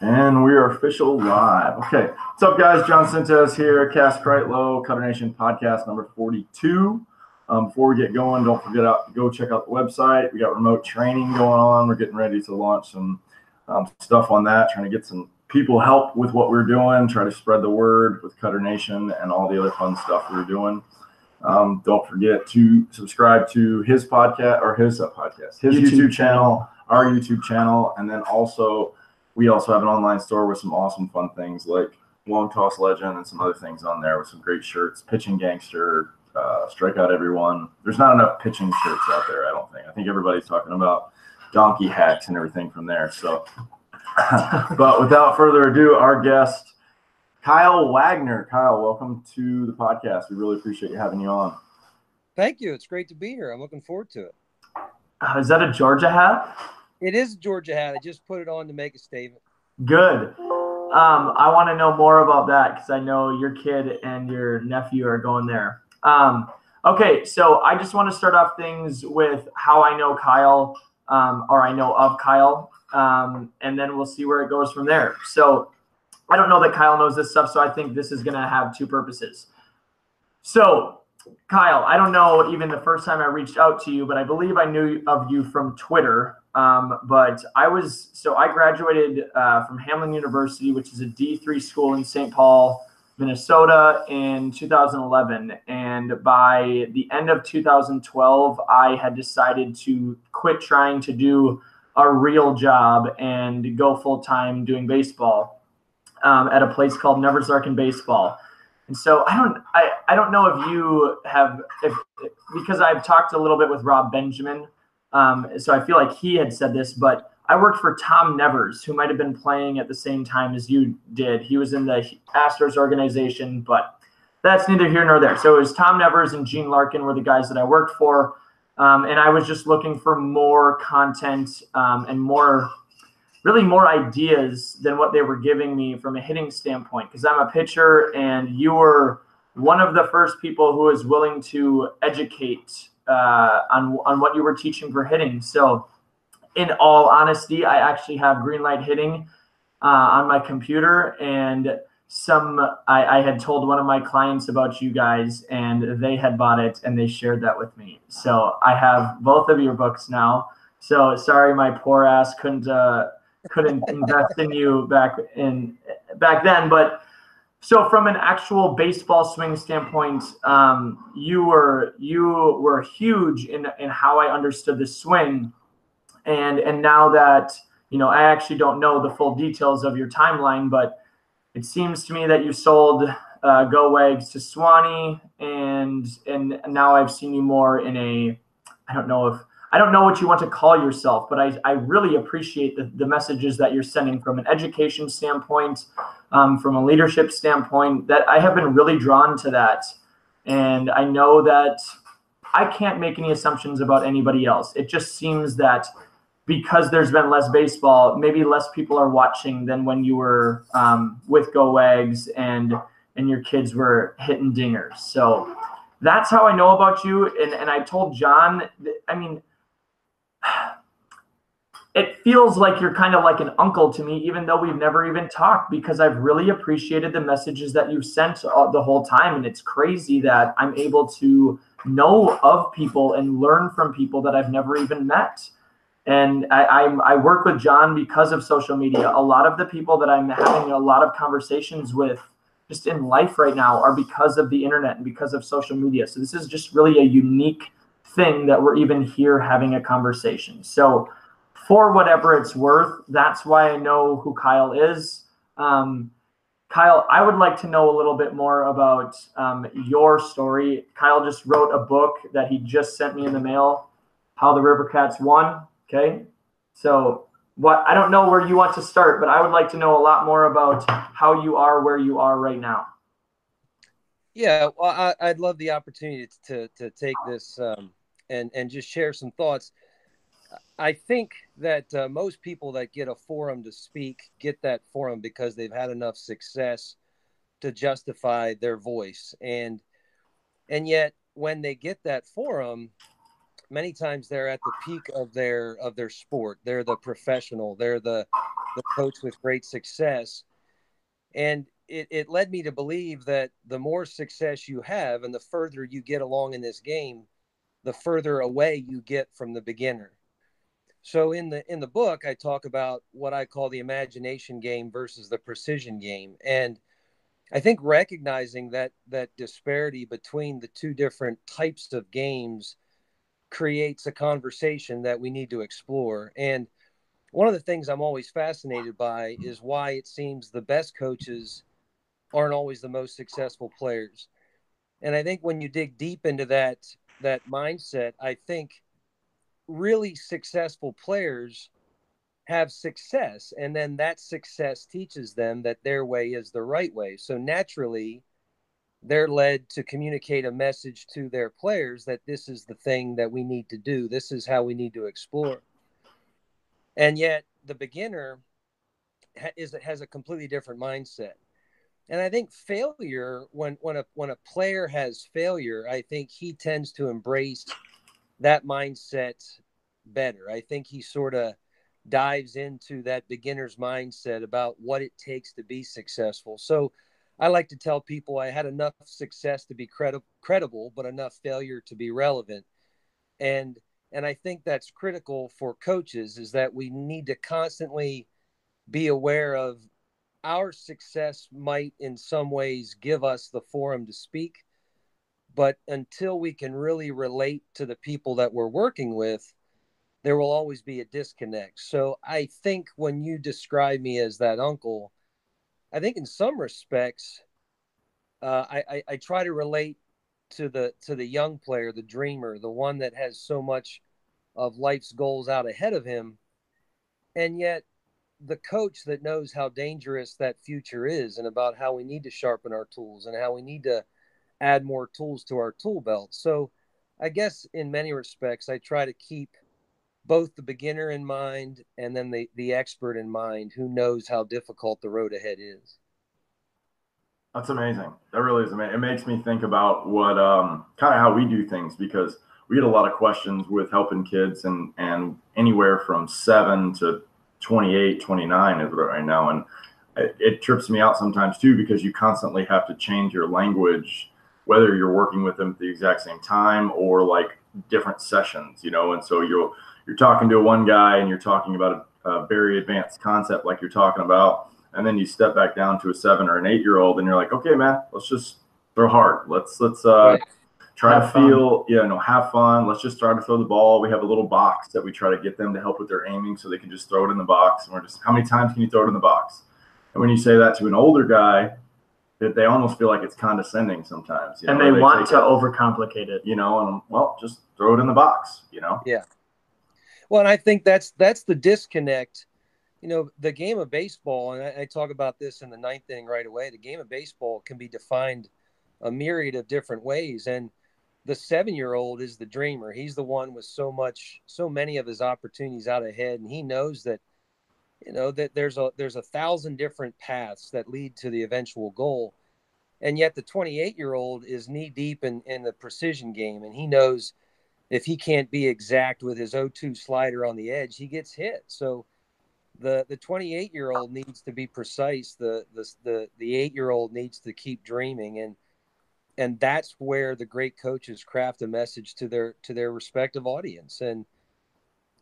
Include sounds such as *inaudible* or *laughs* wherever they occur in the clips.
And we are official live. Okay. What's up, guys? John Sintez here, Cass Kreitlow, Cutter Nation podcast number 42. Um, before we get going, don't forget to go check out the website. We got remote training going on. We're getting ready to launch some um, stuff on that, trying to get some people help with what we're doing, try to spread the word with Cutter Nation and all the other fun stuff we're doing. Um, don't forget to subscribe to his podcast or his uh, podcast, his YouTube, YouTube channel, our YouTube channel, and then also we also have an online store with some awesome fun things like long toss legend and some other things on there with some great shirts, pitching gangster, uh, strike out everyone. There's not enough pitching shirts out there, I don't think. I think everybody's talking about donkey hacks and everything from there. So, *laughs* but without further ado, our guest Kyle Wagner. Kyle, welcome to the podcast. We really appreciate you having you on. Thank you. It's great to be here. I'm looking forward to it. Uh, is that a Georgia hat? It is Georgia hat. I just put it on to make a statement. Good. Um, I want to know more about that because I know your kid and your nephew are going there. Um, okay, so I just want to start off things with how I know Kyle, um, or I know of Kyle, um, and then we'll see where it goes from there. So I don't know that Kyle knows this stuff, so I think this is going to have two purposes. So, Kyle, I don't know even the first time I reached out to you, but I believe I knew of you from Twitter. Um, but I was so I graduated uh, from Hamline University, which is a D3 school in St. Paul, Minnesota, in 2011. And by the end of 2012, I had decided to quit trying to do a real job and go full time doing baseball um, at a place called Nevers Larkin Baseball. And so I don't I, I don't know if you have if because I've talked a little bit with Rob Benjamin. Um, so I feel like he had said this, but I worked for Tom Nevers, who might have been playing at the same time as you did. He was in the Astros organization, but that's neither here nor there. So it was Tom Nevers and Gene Larkin were the guys that I worked for. Um, and I was just looking for more content um, and more really more ideas than what they were giving me from a hitting standpoint because I'm a pitcher and you were one of the first people who was willing to educate uh, on, on what you were teaching for hitting. So, in all honesty, I actually have green light hitting uh, on my computer and some I, I, had told one of my clients about you guys and they had bought it and they shared that with me so i have both of your books now so sorry my poor ass couldn't uh, couldn't invest in you back in back then. But so from an actual baseball swing standpoint, um, you were you were huge in in how I understood the swing, and and now that you know, I actually don't know the full details of your timeline, but it seems to me that you sold uh, Go Wags to Swanee, and and now I've seen you more in a I don't know if I don't know what you want to call yourself, but I, I really appreciate the, the messages that you're sending from an education standpoint, um, from a leadership standpoint, that I have been really drawn to that. And I know that I can't make any assumptions about anybody else. It just seems that because there's been less baseball, maybe less people are watching than when you were um, with Go Wags and and your kids were hitting dingers. So that's how I know about you. And and I told John, I mean, it feels like you're kind of like an uncle to me, even though we've never even talked, because I've really appreciated the messages that you've sent uh, the whole time. And it's crazy that I'm able to know of people and learn from people that I've never even met. And I, I, I work with John because of social media. A lot of the people that I'm having a lot of conversations with just in life right now are because of the internet and because of social media. So this is just really a unique thing that we're even here having a conversation. So, for whatever it's worth, that's why I know who Kyle is. Um, Kyle, I would like to know a little bit more about um, your story. Kyle just wrote a book that he just sent me in the mail, How the River Cats Won. Okay. So, what I don't know where you want to start, but I would like to know a lot more about how you are where you are right now. Yeah, well, I, would love the opportunity to to take this um, and and just share some thoughts. I think that uh, most people that get a forum to speak get that forum because they've had enough success to justify their voice and and yet when they get that forum many times they're at the peak of their of their sport they're the professional they're the the coach with great success. And it, it led me to believe that the more success you have and the further you get along in this game, the further away you get from the beginner. So in the in the book, I talk about what I call the imagination game versus the precision game, and I think recognizing that that disparity between the two different types of games creates a conversation that we need to explore. And one of the things I'm always fascinated by is why it seems the best coaches aren't always the most successful players. And I think when you dig deep into that that mindset, I think really successful players have success and then that success teaches them that their way is the right way. So naturally they're led to communicate a message to their players that this is the thing that we need to do. This is how we need to explore. And yet the beginner is has a completely different mindset. And i think failure when when a when a player has failure i think he tends to embrace that mindset better. I think he sort of dives into that beginner's mindset about what it takes to be successful. So I like to tell people I had enough success to be credi- credible, but enough failure to be relevant. And and I think that's critical for coaches is that we need to constantly be aware of our success might in some ways give us the forum to speak but until we can really relate to the people that we're working with there will always be a disconnect. So I think when you describe me as that uncle, I think in some respects, uh, I, I, I try to relate to the to the young player, the dreamer, the one that has so much of life's goals out ahead of him, and yet the coach that knows how dangerous that future is and about how we need to sharpen our tools and how we need to add more tools to our tool belt. So I guess in many respects, I try to keep both the beginner in mind and then the, the expert in mind who knows how difficult the road ahead is. That's amazing. That really is amazing. It makes me think about what um, kind of how we do things because we get a lot of questions with helping kids and and anywhere from seven to 28, 29 is right now. And it, it trips me out sometimes too because you constantly have to change your language, whether you're working with them at the exact same time or like different sessions, you know. And so you'll you're talking to one guy and you're talking about a, a very advanced concept like you're talking about, and then you step back down to a seven or an eight year old and you're like, okay, man, let's just throw hard. Let's let's uh, right. try have to fun. feel, yeah, no, have fun. Let's just try to throw the ball. We have a little box that we try to get them to help with their aiming so they can just throw it in the box. And we're just, how many times can you throw it in the box? And when you say that to an older guy, that they almost feel like it's condescending sometimes. and know, they, they want to it, overcomplicate it. You know, and well, just throw it in the box, you know? Yeah. Well, and I think that's that's the disconnect. You know, the game of baseball, and I, I talk about this in the ninth inning right away. The game of baseball can be defined a myriad of different ways, and the seven-year-old is the dreamer. He's the one with so much, so many of his opportunities out ahead, and he knows that, you know, that there's a there's a thousand different paths that lead to the eventual goal, and yet the 28-year-old is knee deep in in the precision game, and he knows if he can't be exact with his 0-2 slider on the edge, he gets hit. So the the 28 year old needs to be precise. The the the the eight year old needs to keep dreaming, and and that's where the great coaches craft a message to their to their respective audience, and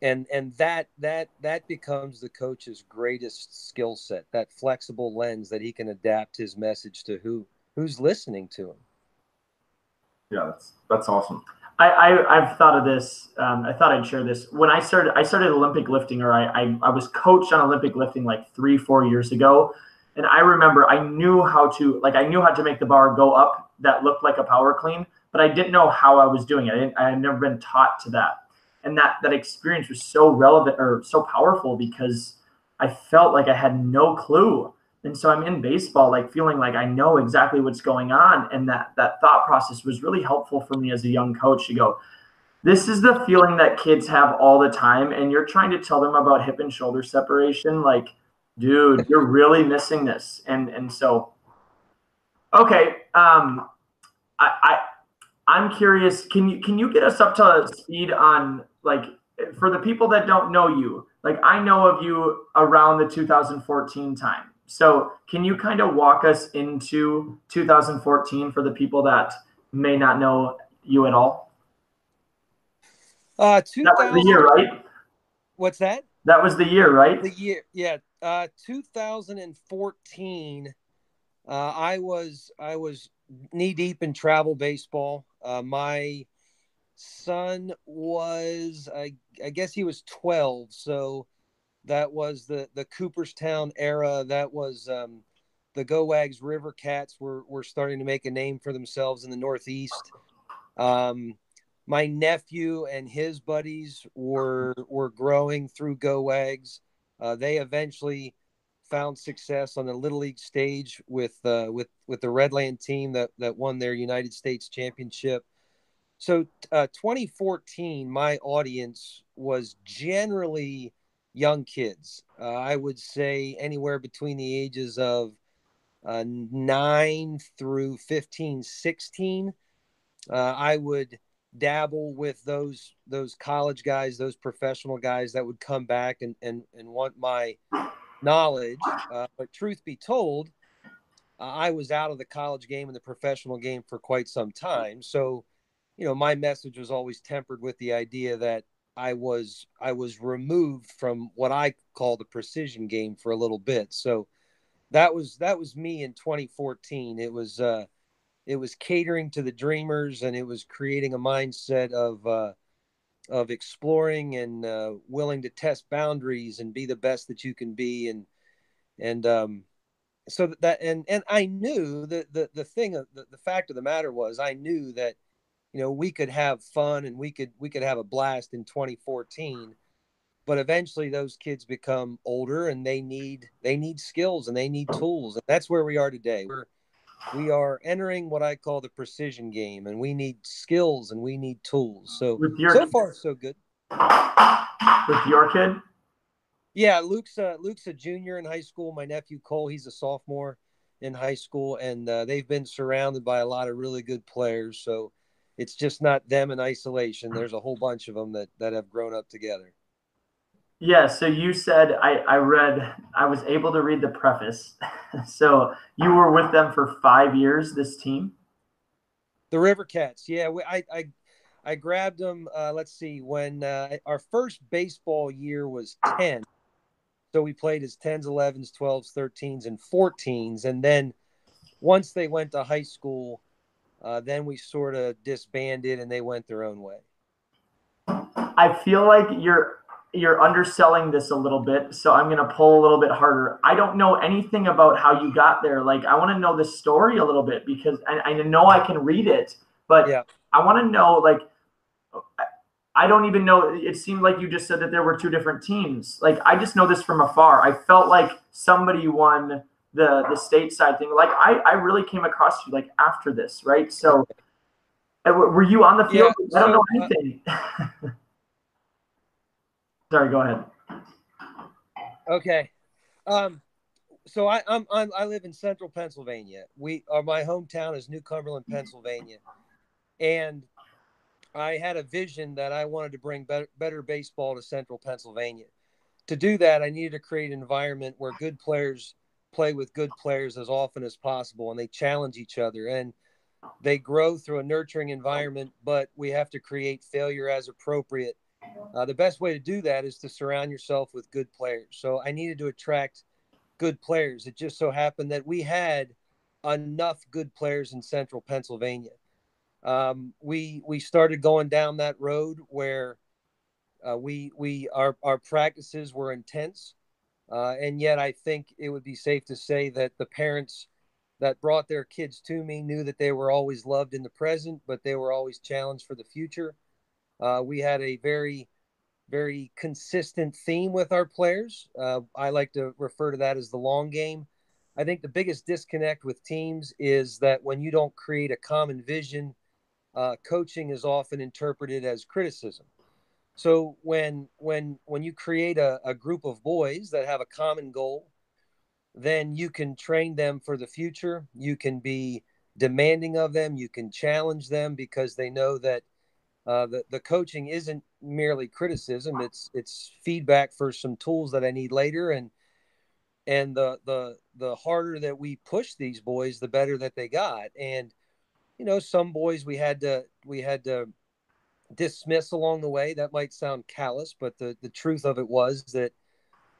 and and that that that becomes the coach's greatest skill set. That flexible lens that he can adapt his message to who who's listening to him. Yeah, that's that's awesome. I, I have thought of this. Um, I thought I'd share this. When I started, I started Olympic lifting, or I, I I was coached on Olympic lifting like three four years ago, and I remember I knew how to like I knew how to make the bar go up that looked like a power clean, but I didn't know how I was doing it. I, I had never been taught to that, and that that experience was so relevant or so powerful because I felt like I had no clue. And so i'm in baseball like feeling like i know exactly what's going on and that that thought process was really helpful for me as a young coach to go this is the feeling that kids have all the time and you're trying to tell them about hip and shoulder separation like dude you're really missing this. And and so okay um i i i'm curious can you can you get us up to speed on like for the people that don't know you like I know of you around the 2014 time. So can you kind of walk us into 2014 for the people that may not know you at all? Uh, That was the year, right? What's that? That was the year, right? The year, yeah. Uh, 2014. Uh, I was I was knee deep in travel baseball. Uh, my son was I, I guess he was 12, so that was the the Cooperstown era. That was um, the Go Wags River Cats were were starting to make a name for themselves in the Northeast. Um, my nephew and his buddies were were growing through Go Wags. Uh, they eventually found success on the little league stage with uh, with with the Red Land team that that won their United States championship. So, uh, 2014, my audience was generally young kids. Uh, I would say anywhere between the ages of uh, nine through 15, 16. Uh, I would dabble with those those college guys, those professional guys that would come back and and, and want my knowledge. Uh, but truth be told, uh, I was out of the college game and the professional game for quite some time. So, you know, my message was always tempered with the idea that I was I was removed from what I call the precision game for a little bit. So that was that was me in 2014. It was uh it was catering to the dreamers and it was creating a mindset of uh of exploring and uh, willing to test boundaries and be the best that you can be and and um so that and and I knew that the the thing the, the fact of the matter was I knew that you know we could have fun and we could we could have a blast in 2014 but eventually those kids become older and they need they need skills and they need tools and that's where we are today we're we are entering what I call the precision game, and we need skills and we need tools. So With your so far so good. with your kid? Yeah, Luke's a, Luke's a junior in high school. My nephew Cole, he's a sophomore in high school, and uh, they've been surrounded by a lot of really good players. So it's just not them in isolation. There's a whole bunch of them that that have grown up together. Yeah, so you said I, I read I was able to read the preface. *laughs* so you were with them for five years, this team? The River Cats, yeah. We, I I I grabbed them. Uh, let's see, when uh, our first baseball year was ten, so we played as tens, elevens, twelves, thirteens, and fourteens, and then once they went to high school, uh, then we sort of disbanded and they went their own way. I feel like you're you're underselling this a little bit, so I'm gonna pull a little bit harder. I don't know anything about how you got there. Like I want to know the story a little bit because I, I know I can read it, but Yeah. I want to know like I don't even know. It seemed like you just said that there were two different teams. Like I just know this from afar. I felt like somebody won the the stateside thing. Like I I really came across you like after this, right? So. uh, Were you on the field? Yeah, I don't know uh, anything. *laughs* Sorry, go ahead. Okay. Um, so I, I'm, I'm I live in central Pennsylvania. We are my hometown is New Cumberland, Pennsylvania, and I had a vision that I wanted to bring better, better baseball to central Pennsylvania. To do that, I needed to create an environment where good players play with good players as often as possible, and they challenge each other and they grow through a nurturing environment. But we have to create failure as appropriate uh, the best way to do that is to surround yourself with good players. So I needed to attract good players. It just so happened that we had enough good players in central Pennsylvania. Um, we we started going down that road where uh, we we our our practices were intense, uh, and yet I think it would be safe to say that the parents that brought their kids to me knew that they were always loved in the present, but they were always challenged for the future. Uh, we had a very, very consistent theme with our players. Uh, I like to refer to that as the long game. I think the biggest disconnect with teams is that when you don't create a common vision, uh, coaching is often interpreted as criticism. So when when when you create a, a group of boys that have a common goal, then you can train them for the future. You can be demanding of them. You can challenge them because they know that uh, the, the coaching isn't merely criticism. It's it's feedback for some tools that I need later, and and the the the harder that we push these boys, the better that they got. And you know, some boys we had to we had to dismiss along the way. That might sound callous, but the the truth of it was that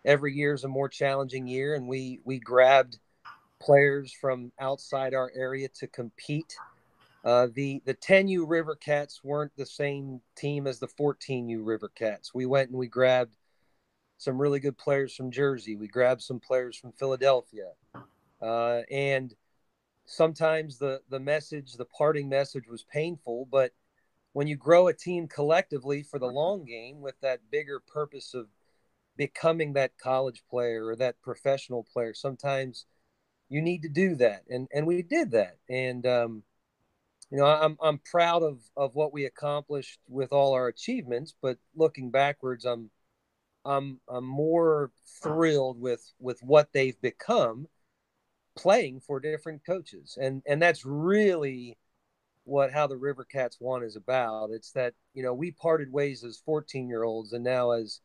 every year is a more challenging year, and we we grabbed players from outside our area to compete. Uh, the the 10U River Cats weren't the same team as the 14U River Cats. We went and we grabbed some really good players from Jersey. We grabbed some players from Philadelphia, uh, and sometimes the the message, the parting message, was painful. But when you grow a team collectively for the long game with that bigger purpose of becoming that college player or that professional player, sometimes you need to do that, and and we did that, and um, you know I'm I'm proud of of what we accomplished with all our achievements, but looking backwards, I'm I'm I'm more thrilled with with what they've become playing for different coaches, and and that's really what how the River Cats Won is about. It's that you know we parted ways as 14 year olds, and now as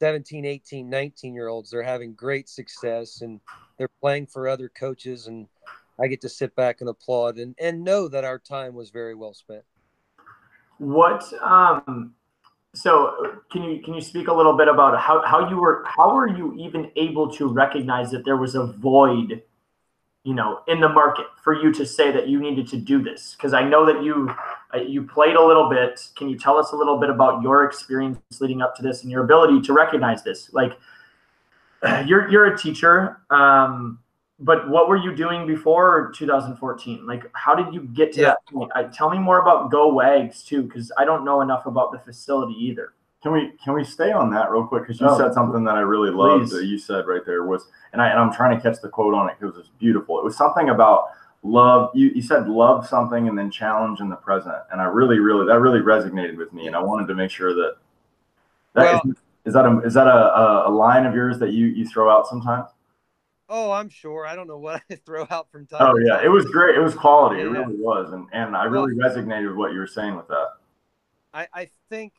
17, 18, 19 year olds, they're having great success and they're playing for other coaches and I get to sit back and applaud and, and know that our time was very well spent. What um so can you can you speak a little bit about how, how you were how were you even able to recognize that there was a void you know in the market for you to say that you needed to do this? Because i know that you uh, you played a little bit. Can you tell us a little bit about your experience leading up to this and your ability to recognize this? Like *sighs* you're you're a teacher um, but what were you doing before 2014 like how did you get to yeah. that point? I, tell me more about go wags too because i don't know enough about the facility either can we can we stay on that real quick? Because you oh, said something that I really loved that you said right there was, and I and I'm trying to catch the quote on it because it's beautiful. It was something about love. You you said love something and then challenge in the present, and I really really that really resonated with me, and I wanted to make sure that that well, is, is, that a is that a, a line of yours that you you throw out sometimes? Oh, I'm sure. I don't know what I *laughs* throw out from time. Oh yeah, time. it was great. It was quality. Yeah. It really was, and and I really well, resonated with what you were saying with that. I I think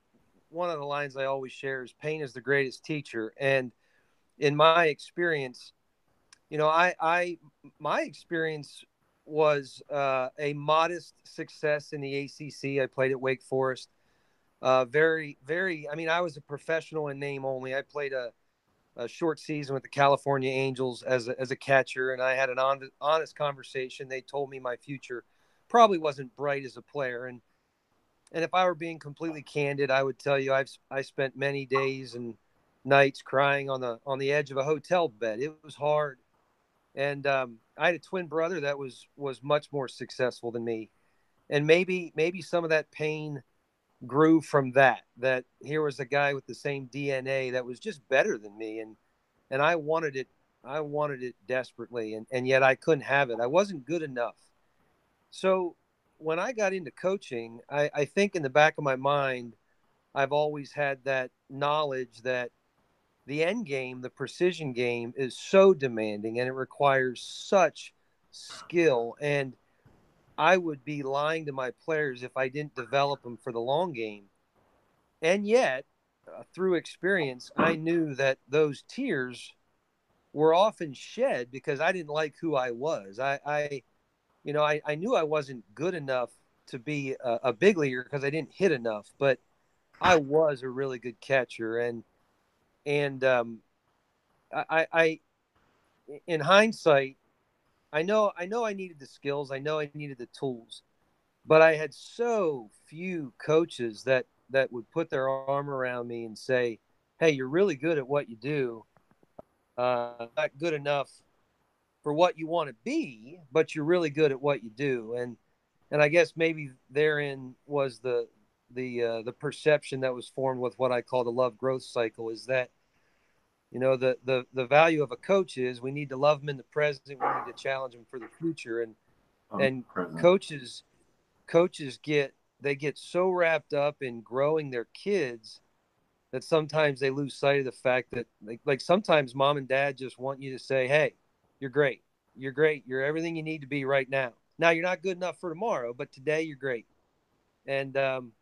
one of the lines I always share is pain is the greatest teacher. And in my experience, you know, I, I, my experience was uh, a modest success in the ACC. I played at Wake Forest. Uh, very, very, I mean, I was a professional in name only. I played a, a short season with the California Angels as a, as a catcher, and I had an on, honest conversation. They told me my future probably wasn't bright as a player. And, and if I were being completely candid, I would tell you I've I spent many days and nights crying on the on the edge of a hotel bed. It was hard, and um, I had a twin brother that was was much more successful than me, and maybe maybe some of that pain grew from that. That here was a guy with the same DNA that was just better than me, and and I wanted it. I wanted it desperately, and and yet I couldn't have it. I wasn't good enough. So when I got into coaching, I, I think in the back of my mind, I've always had that knowledge that the end game, the precision game, is so demanding and it requires such skill. And I would be lying to my players if I didn't develop them for the long game. And yet, uh, through experience, I knew that those tears were often shed because I didn't like who I was. I, I you know, I, I knew I wasn't good enough to be a, a big leaguer because I didn't hit enough, but I was a really good catcher. And, and, um, I, I, in hindsight, I know, I know I needed the skills. I know I needed the tools, but I had so few coaches that, that would put their arm around me and say, Hey, you're really good at what you do. Uh, not good enough for what you want to be, but you're really good at what you do. And and I guess maybe therein was the the uh, the perception that was formed with what I call the love growth cycle is that you know the the the value of a coach is we need to love them in the present, we need to challenge them for the future, and um, and present. coaches coaches get they get so wrapped up in growing their kids that sometimes they lose sight of the fact that like, like sometimes mom and dad just want you to say hey you're great. You're great. You're everything you need to be right now. Now you're not good enough for tomorrow, but today you're great. And um,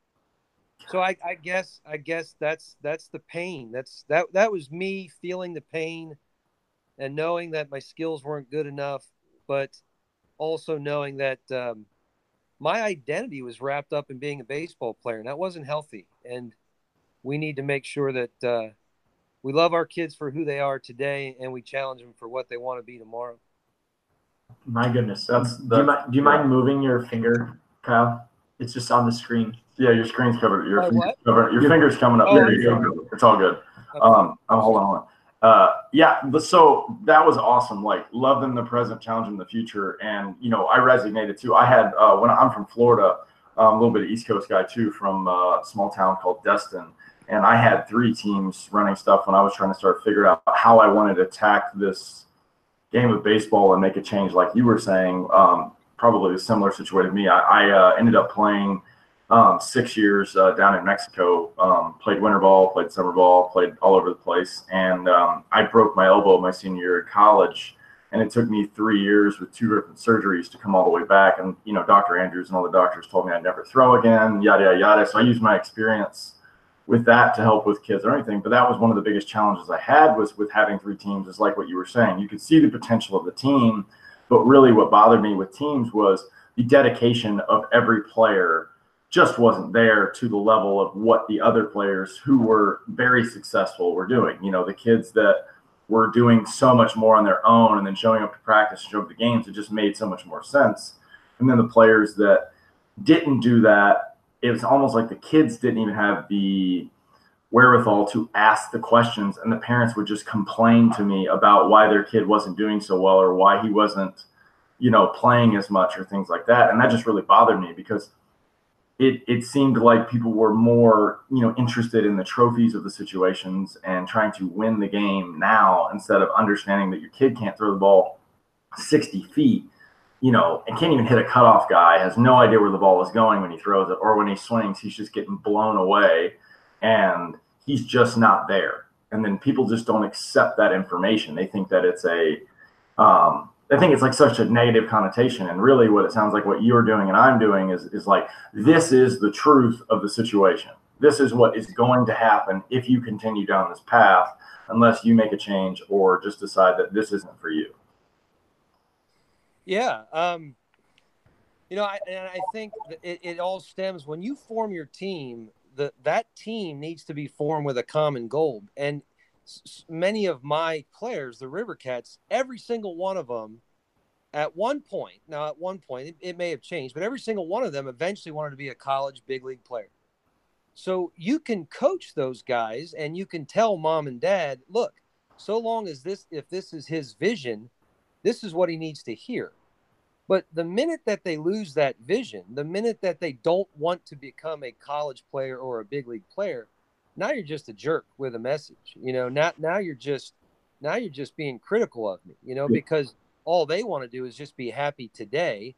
so I, I guess I guess that's that's the pain. That's that that was me feeling the pain and knowing that my skills weren't good enough, but also knowing that um, my identity was wrapped up in being a baseball player, and that wasn't healthy. And we need to make sure that uh, we love our kids for who they are today, and we challenge them for what they want to be tomorrow. My goodness, that's, that's do you, mind, do you mind moving your finger, Kyle? It's just on the screen. Yeah, your screen's covered. Your, finger's, covered. your finger's coming up. Oh, there you go. It's all good. Okay. Um, oh, hold on, hold on. Uh, yeah, so that was awesome. Like, love them the present, challenge them the future. And, you know, I resonated too. I had, uh, when I'm from Florida, um, a little bit of East Coast guy too, from uh, a small town called Destin. And I had three teams running stuff when I was trying to start figuring out how I wanted to attack this game of baseball and make a change, like you were saying. Um, probably a similar situation to me. I, I uh, ended up playing um, six years uh, down in Mexico. Um, played winter ball, played summer ball, played all over the place, and um, I broke my elbow my senior year of college. And it took me three years with two different surgeries to come all the way back. And you know, Dr. Andrews and all the doctors told me I'd never throw again, yada yada yada. So I used my experience with that to help with kids or anything. But that was one of the biggest challenges I had was with having three teams. Is like what you were saying. You could see the potential of the team, but really what bothered me with teams was the dedication of every player just wasn't there to the level of what the other players who were very successful were doing. You know, the kids that were doing so much more on their own and then showing up to practice and showing up to games, it just made so much more sense. And then the players that didn't do that, it was almost like the kids didn't even have the wherewithal to ask the questions and the parents would just complain to me about why their kid wasn't doing so well or why he wasn't you know playing as much or things like that. And that just really bothered me because it it seemed like people were more you know interested in the trophies of the situations and trying to win the game now instead of understanding that your kid can't throw the ball 60 feet you know and can't even hit a cutoff guy has no idea where the ball is going when he throws it or when he swings he's just getting blown away and he's just not there and then people just don't accept that information they think that it's a um, I think it's like such a negative connotation. And really, what it sounds like what you're doing and I'm doing is, is like, this is the truth of the situation. This is what is going to happen if you continue down this path, unless you make a change or just decide that this isn't for you. Yeah. Um, you know, I, and I think it, it all stems when you form your team, the, that team needs to be formed with a common goal. And many of my players, the River Cats, every single one of them at one point, now at one point, it, it, may have changed, but every single one of them eventually wanted to be a college big league player. So you can coach those guys and you can tell mom and dad, look, so long as this, if this is his vision, this is what he needs to hear. But the minute that they lose that vision, the minute that they don't want to become a college player or a big league player, now you're just a jerk with a message you know? Now now you're just now you're just being critical of me you know? Because all they want to do is just be happy today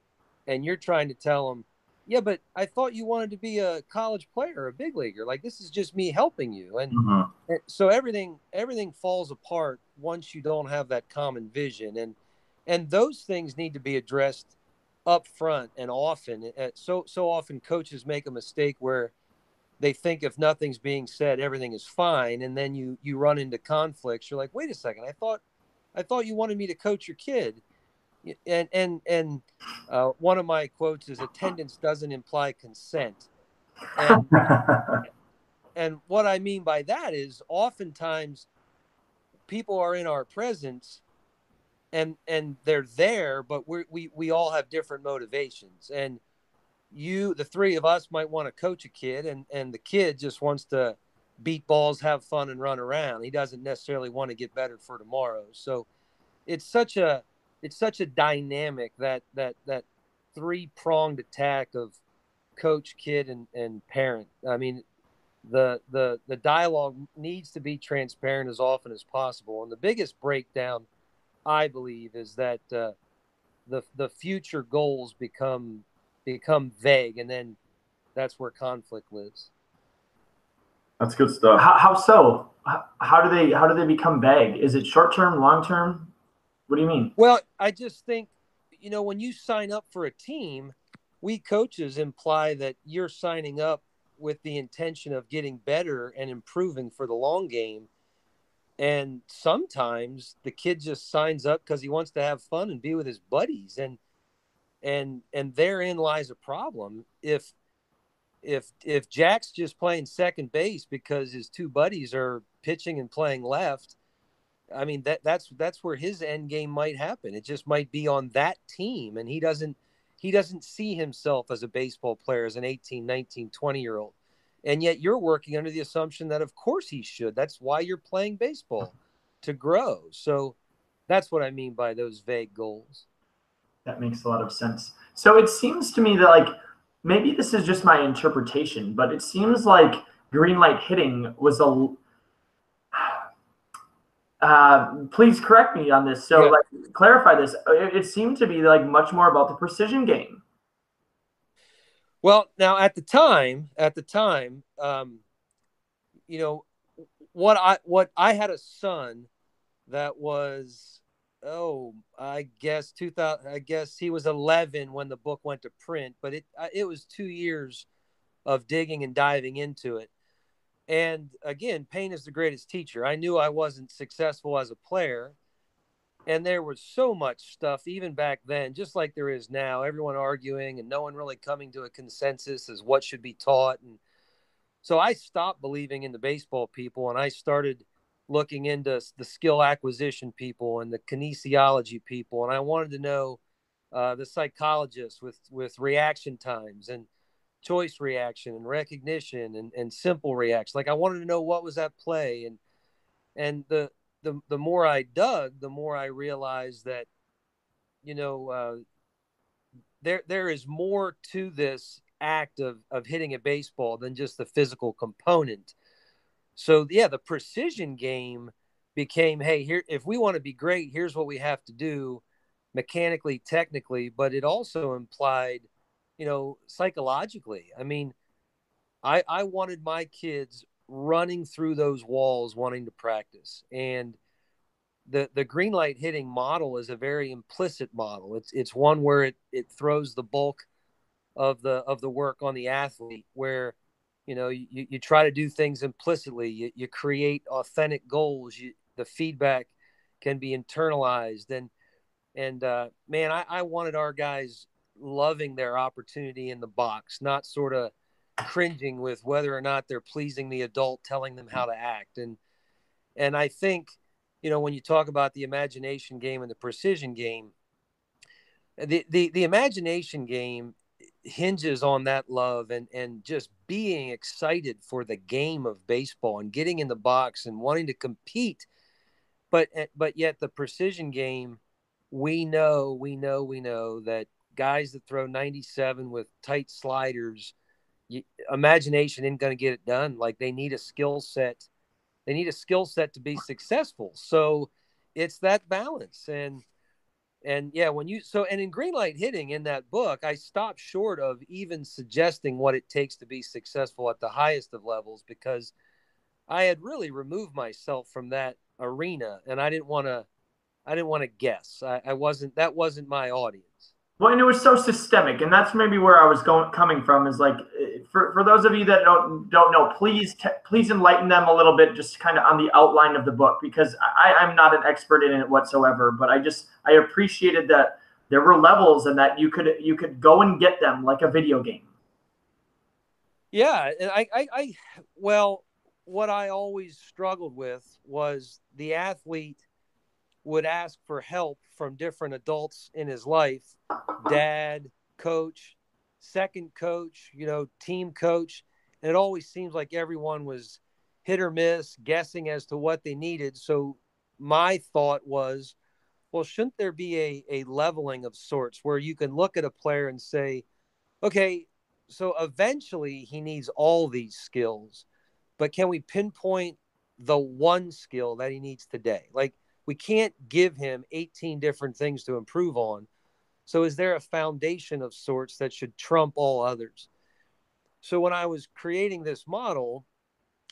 and you're trying to tell them yeah but i thought you wanted to be a college player a big leaguer. Like this is just me helping you. And, mm-hmm. and so everything everything falls apart once you don't have that common vision. And and those things need to be addressed up front and often. So so often coaches make a mistake where they think if nothing's being said everything is fine. And then you you run into conflicts. You're like wait a second. I thought i thought you wanted me to coach your kid. And and and uh, one of my quotes is attendance doesn't imply consent. And, *laughs* and what i mean by that is oftentimes people are in our presence and and they're there but we we we all have different motivations. And you the three of us might want to coach a kid and and the kid just wants to beat balls have fun and run around. He doesn't necessarily want to get better for tomorrow. So it's such a it's such a dynamic that that that three pronged attack of coach kid and and parent. I mean the the the dialogue needs to be transparent as often as possible. And the biggest breakdown i believe is that uh, the the future goals become become vague, and then that's where conflict lives. That's good stuff. How, how so? How, how do they how do they become vague? Is it short term, long term? What do you mean? Well, I just think you know when you sign up for a team, we coaches imply that you're signing up with the intention of getting better and improving for the long game. And sometimes the kid just signs up because he wants to have fun and be with his buddies. And and and therein lies a problem. If if if Jack's just playing second base because his two buddies are pitching and playing left, I mean that that's that's where his end game might happen. It just might be on that team and he doesn't he doesn't see himself as a baseball player as an 18, 19, 20 year old. And yet you're working under the assumption that of course he should. That's why you're playing baseball *laughs* to grow. So that's what I mean by those vague goals. That makes a lot of sense. So it seems to me that like maybe this is just my interpretation, but it seems like green light hitting was a. *sighs* Uh, please correct me on this. So, yeah. like, clarify this. It, it seemed to be like much more about the precision game. Well, now at the time, at the time, um, you know, what I what I had a son that was oh, I guess 2000 I guess he was 11 when the book went to print, but it uh, it was 2 years of digging and diving into it. And again, pain is the greatest teacher. I knew I wasn't successful as a player. And there was so much stuff even back then, just like there is now, everyone arguing and no one really coming to a consensus as what should be taught. And so I stopped believing in the baseball people and I started looking into the skill acquisition people and the kinesiology people, and I wanted to know uh, the psychologists with with reaction times and choice reaction and recognition and, and simple reaction. Like I wanted to know what was at play, and and the the the more I dug, the more I realized that you know uh, there there is more to this act of of hitting a baseball than just the physical component so yeah, the precision game became, hey, here if we want to be great, here's what we have to do mechanically, technically, but it also implied, you know, psychologically. I mean, I I wanted my kids running through those walls wanting to practice. And the the green light hitting model is a very implicit model. It's it's one where it it throws the bulk of the of the work on the athlete where you know you, you try to do things implicitly you, you create authentic goals you, the feedback can be internalized and and uh, man I, I wanted our guys loving their opportunity in the box not sort of cringing with whether or not they're pleasing the adult telling them how to act. And and i think you know when you talk about the imagination game and the precision game the the, the imagination game hinges on that love and and just being excited for the game of baseball and getting in the box and wanting to compete. But eh, but yet the precision game we know we know we know that guys that throw 97 with tight sliders you, imagination isn't going to get it done. Like they need a skill set they need a skill set to be successful. So it's that balance. And and yeah when you so and in green light hitting in that book i stopped short of even suggesting what it takes to be successful at the highest of levels because i had really removed myself from that arena and i didn't want to i didn't want to guess. I, I wasn't that wasn't my audience well, and it was so systemic, and that's maybe where I was going coming from. Is like eh, for, for those of you that don't don't know, please please enlighten them a little bit, just kind of on the outline of the book, because I, I'm not an expert in it whatsoever. But I just I appreciated that there were levels, and that you could you could go and get them like a video game. Yeah, I I, I well, what I always struggled with was the athlete would ask for help from different adults in his life dad, coach, second coach, you know, team coach. And it always seems like everyone was hit or miss, guessing as to what they needed. So my thought was, well, shouldn't there be a, a leveling of sorts where you can look at a player and say, okay, so eventually he needs all these skills, but can we pinpoint the one skill that he needs today? Like, we can't give him 18 different things to improve on. So is there a foundation of sorts that should trump all others? So when I was creating this model,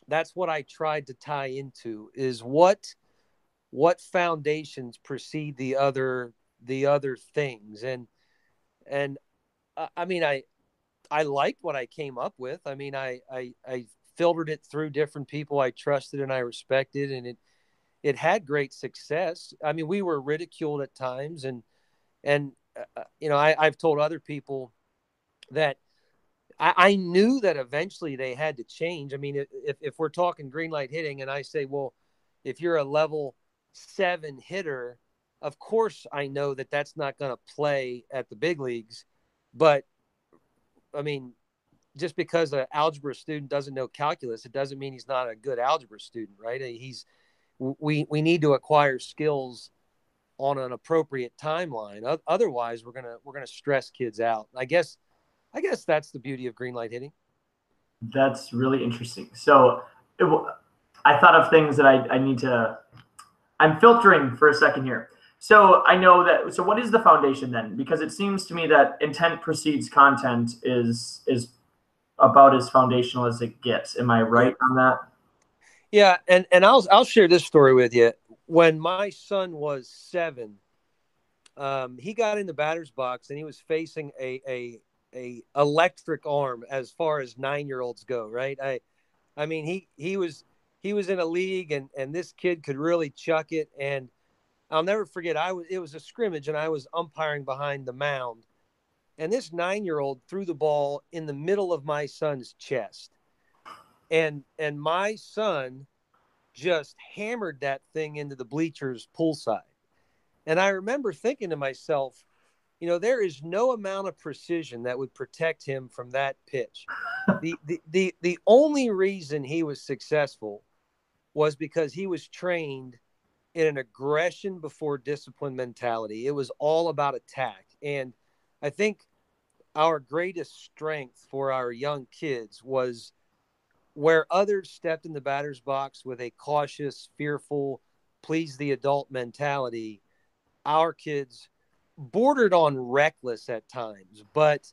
that's what I tried to tie into is what what foundations precede the other the other things and and uh, I mean I I liked what I came up with. I mean, I, I, I filtered it through different people I trusted and I respected, and it, it had great success. I mean, we were ridiculed at times, and, and, uh, uh you know, I, I've told other people that I, I, knew that eventually they had to change. I mean, if, if we're talking green light hitting, and I say, well, if you're a level seven hitter, of course I know that that's not going to play at the big leagues. But I mean, just because an algebra student doesn't know calculus, it doesn't mean he's not a good algebra student, right? He's we we need to acquire skills on an appropriate timeline. Otherwise, we're gonna we're gonna stress kids out. I guess I guess that's the beauty of green light hitting. That's really interesting. So it, I thought of things that I, I need to, I'm filtering for a second here. So I know that, so what is the foundation then? Because it seems to me that intent precedes content is, is about as foundational as it gets. Am I right on that? Yeah. And, and I'll, I'll share this story with you. When my son was seven, um, he got in the batter's box and he was facing a, a a electric arm as far as nine year olds go, right? I I mean he he was he was in a league and and this kid could really chuck it and I'll never forget I was it was a scrimmage and I was umpiring behind the mound and this nine year old threw the ball in the middle of my son's chest and and my son just hammered that thing into the bleachers poolside and I remember thinking to myself you know, there is no amount of precision that would protect him from that pitch. *laughs* the, the, the, the only reason he was successful was because he was trained in an aggression before discipline mentality. It was all about attack. And I think our greatest strength for our young kids was where others stepped in the batter's box with a cautious, fearful, please the adult mentality. Our kids bordered on reckless at times, but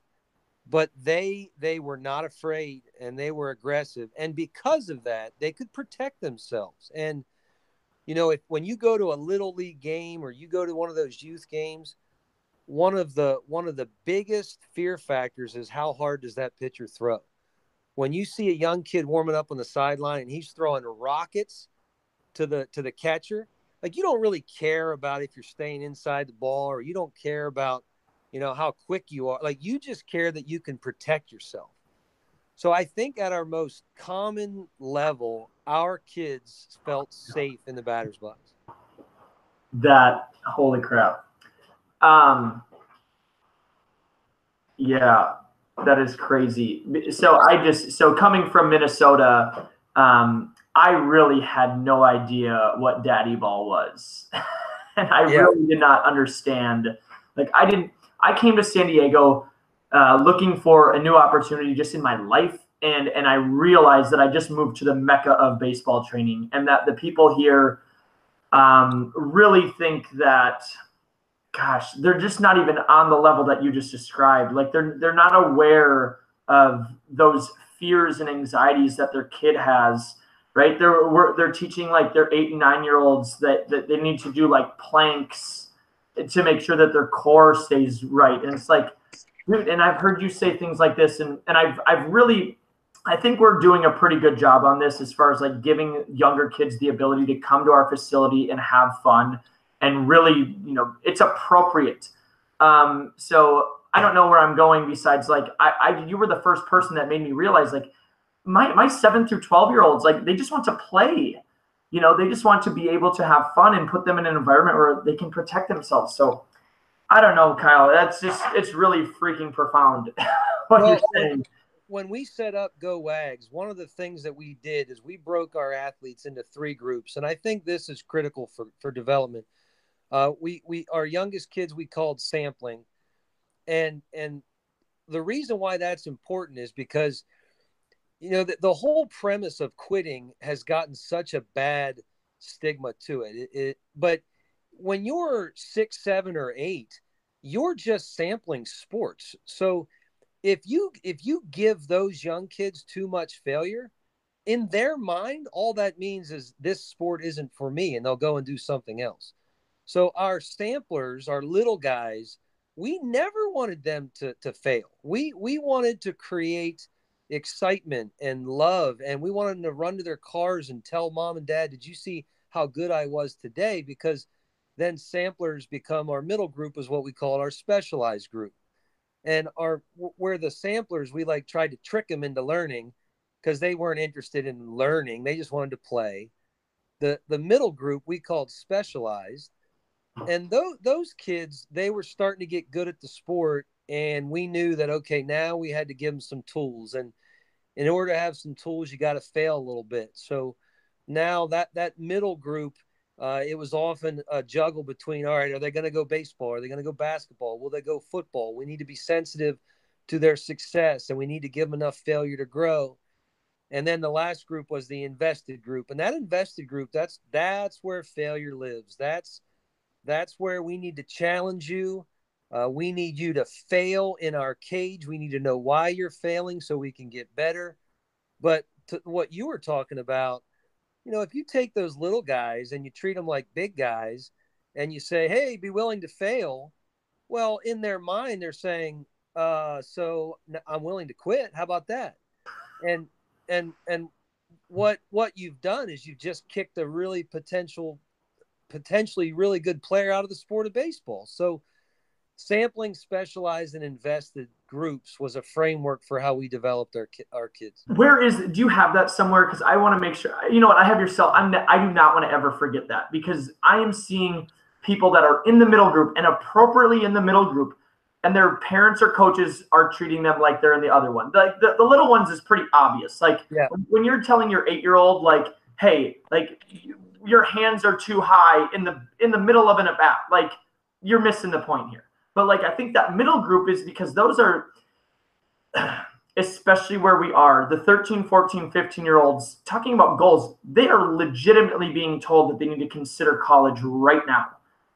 but they they were not afraid and they were aggressive and because of that they could protect themselves and you know if when you go to a little league game or you go to one of those youth games one of the one of the biggest fear factors is how hard does that pitcher throw when you see a young kid warming up on the sideline and he's throwing rockets to the to the catcher like you don't really care about if you're staying inside the ball or you don't care about you know how quick you are. Like you just care that you can protect yourself. So i think at our most common level our kids felt safe in the batter's box. That holy crap. Um yeah that is crazy so i just so coming from minnesota um I really had no idea what daddy ball was. *laughs* and I yeah. really did not understand. Like, I didn't, I came to San Diego uh, looking for a new opportunity just in my life. And, and I realized that I just moved to the mecca of baseball training and that the people here um, really think that, gosh, they're just not even on the level that you just described. Like they're, they're not aware of those fears and anxieties that their kid has right? They're they're teaching like their eight and nine year olds that that they need to do like planks to make sure that their core stays right. And it's like, dude, and I've heard you say things like this, and and I've I've really I think we're doing a pretty good job on this as far as like giving younger kids the ability to come to our facility and have fun and really, you know, it's appropriate. Um, so I don't know where I'm going besides like I, I you were the first person that made me realize like my my seven through twelve year olds like they just want to play. You know, they just want to be able to have fun and put them in an environment where they can protect themselves. So I don't know, Kyle. That's just it's really freaking profound *laughs* what well, you're saying. When we set up Go Wags, one of the things that we did is we broke our athletes into three groups, and I think this is critical for for development. Uh, we we our youngest kids we called sampling, and and the reason why that's important is because you know the, the whole premise of quitting has gotten such a bad stigma to it. It, it. but when you're six seven or eight you're just sampling sports so if you if you give those young kids too much failure in their mind all that means is this sport isn't for me and they'll go and do something else so our samplers our little guys we never wanted them to to fail. We we wanted to create excitement and love and we wanted them to run to their cars and tell mom and dad, "Did you see how good I was today?" because then samplers become our middle group is what we call our specialized group. And our where the samplers we like tried to trick them into learning because they weren't interested in learning. They just wanted to play. The the middle group we called specialized and those those kids they were starting to get good at the sport and we knew that okay now we had to give them some tools. And in order to have some tools you got to fail a little bit. So now that that middle group uh, it was often a juggle between all right are they going to go baseball? Are they going to go basketball? Will they go football? We need to be sensitive to their success and we need to give them enough failure to grow. And then the last group was the invested group. And that invested group that's that's where failure lives. That's that's where we need to challenge you. Uh, we need you to fail in our cage. We need to know why you're failing so we can get better. But to what you were talking about, you know, if you take those little guys and you treat them like big guys and you say, hey, be willing to fail, well, in their mind, they're saying, uh, so I'm willing to quit. How about that? And, and, and, what what you've done is you've just kicked a really potential potentially really good player out of the sport of baseball. So, sampling specialized and invested groups was a framework for how we developed our our kids. Where is? Do you have that somewhere? Because I want to make sure. You know what? I have your cell. I'm. I do not want to ever forget that because I am seeing people that are in the middle group and appropriately in the middle group and their parents or coaches are treating them like they're in the other one. Like the, the little ones is pretty obvious. Like yeah. when you're telling your eight year old, like, hey, like your hands are too high in the in the middle of an bat. Like you're missing the point here. But like I think that middle group is because those are *sighs* especially where we are, the 13, 14, 15 year olds talking about goals, they are legitimately being told that they need to consider college right now.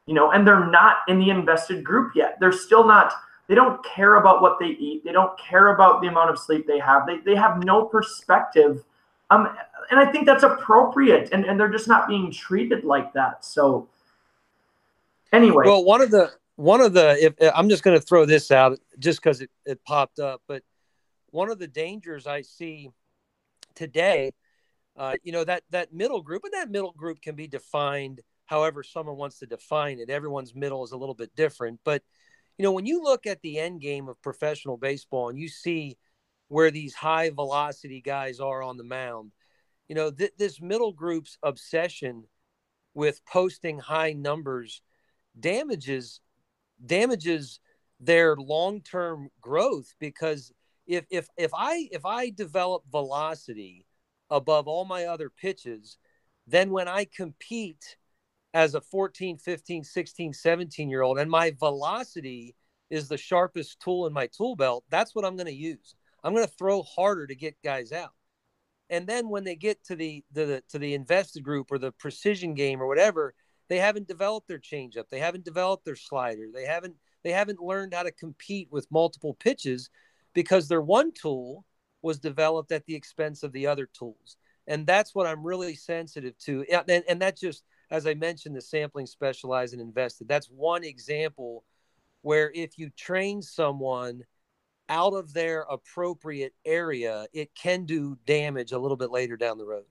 You know, and they're not in the invested group yet. They're still not they don't care about what they eat. They don't care about the amount of sleep they have. They, they have no perspective um, and I think that's appropriate, and, and they're just not being treated like that. So, anyway, well, one of the one of the if I'm just going to throw this out just because it, it popped up, but one of the dangers I see today, uh, you know, that that middle group, and that middle group can be defined however someone wants to define it. Everyone's middle is a little bit different, but you know, when you look at the end game of professional baseball and you see where these high velocity guys are on the mound. You know, th- this middle group's obsession with posting high numbers damages damages their long-term growth because if if if I if I develop velocity above all my other pitches, then when I compete as a 14, 15, 16, 17 year old and my velocity is the sharpest tool in my tool belt, that's what I'm going to use. I'm going to throw harder to get guys out. And then when they get to the, the to the invested group or the precision game or whatever, they haven't developed their changeup. They haven't developed their slider. They haven't they haven't learned how to compete with multiple pitches because their one tool was developed at the expense of the other tools. And that's what I'm really sensitive to. And, and that just, as I mentioned, the sampling specialized and invested. That's one example where if you train someone out of their appropriate area, it can do damage a little bit later down the road.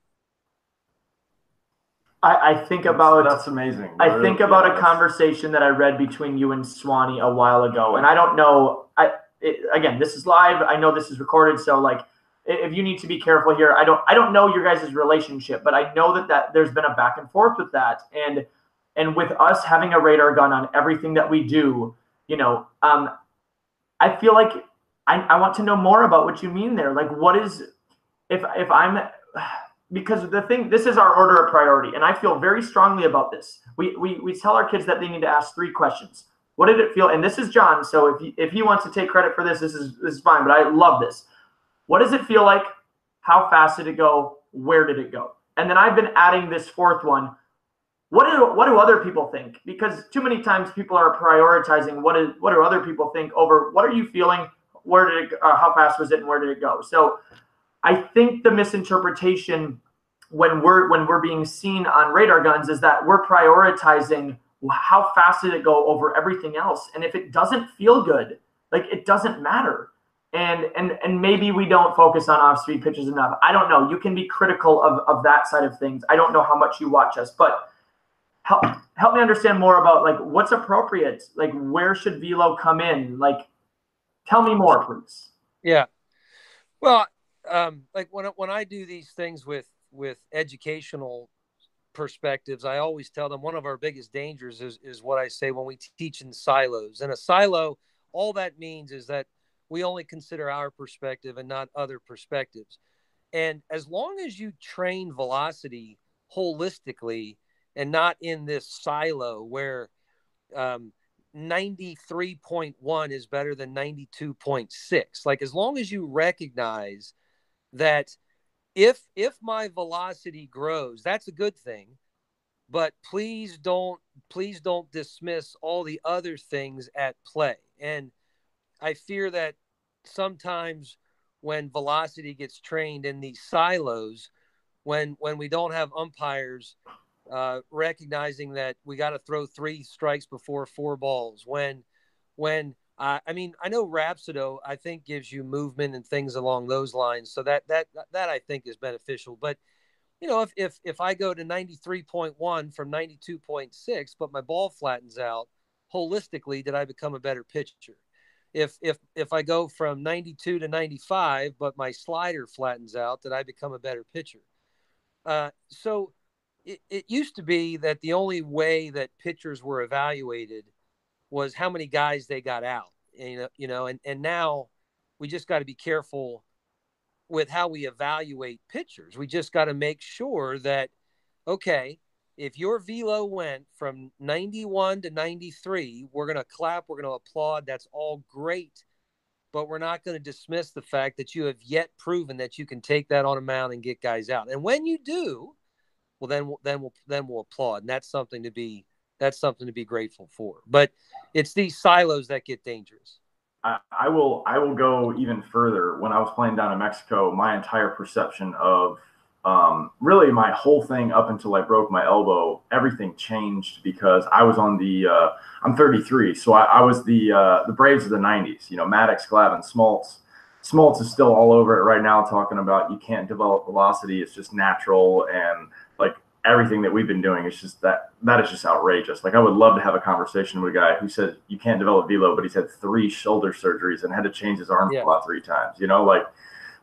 I, I think about that's amazing. I think about a conversation that I read between you and Swanee a while ago, and I don't know. I it, again, this is live. I know this is recorded, so like, if you need to be careful here, I don't. I don't know your guys' relationship, but I know that that there's been a back and forth with that, and and with us having a radar gun on everything that we do, you know, um, I feel like I, I want to know more about what you mean there. Like, what is if if I'm because the thing this is our order of priority, and I feel very strongly about this. We we we tell our kids that they need to ask three questions. What did it feel? And this is John, so if he, if he wants to take credit for this, this is this is fine. But I love this. What does it feel like? How fast did it go? Where did it go? And then I've been adding this fourth one. What do what do other people think? Because too many times people are prioritizing what is what do other people think over what are you feeling? Where did it uh, how fast was it and where did it go so i think the misinterpretation when we're when we're being seen on radar guns is that we're prioritizing how fast did it go over everything else? And if it doesn't feel good, like it doesn't matter. And and and maybe we don't focus on off speed pitches enough. I don't know. You can be critical of, of that side of things. I don't know how much you watch us, but help help me understand more about like what's appropriate. Like where should velo come in? Like tell me more, please. Yeah. Well, um, like when when I do these things with with educational perspectives, I always tell them one of our biggest dangers is is what I say when we teach in silos. In a silo, all that means is that we only consider our perspective and not other perspectives. And as long as you train velocity holistically and not in this silo where um, 93.1 is better than 92.6, like as long as you recognize that if if my velocity grows that's a good thing but please don't please don't dismiss all the other things at play. And i fear that sometimes when velocity gets trained in these silos when when we don't have umpires uh, recognizing that we got to throw three strikes before four balls when when uh, I mean, I know Rapsodo, I think, gives you movement and things along those lines. So that that that I think is beneficial. But you know, if if if I go to ninety three point one from ninety two point six, but my ball flattens out, holistically, did I become a better pitcher? If if if I go from ninety two to ninety five, but my slider flattens out, did I become a better pitcher? Uh, so it, it used to be that the only way that pitchers were evaluated was how many guys they got out. You know, you know, and and now we just got to be careful with how we evaluate pitchers. We just got to make sure that okay, if your velo went from 91 to 93, we're going to clap, we're going to applaud. That's all great. But we're not going to dismiss the fact that you have yet proven that you can take that on a mound and get guys out. And when you do, well, then, we'll, then we'll, then we'll applaud. And that's something to be that's something to be grateful for. But it's these silos that get dangerous. I, I will I will go even further. When I was playing down in Mexico, my entire perception of um, really my whole thing up until I broke my elbow, everything changed because I was on the. Uh, I'm 33, so I, I was the uh, the Braves of the 90s. You know, Maddux, Glavine, Smoltz. Smoltz is still all over it right now, talking about you can't develop velocity; it's just natural and everything that we've been doing is just that that is just outrageous. Like I would love to have a conversation with a guy who said you can't develop velo, but he's had three shoulder surgeries and had to change his arm yeah. about three times. You know, like.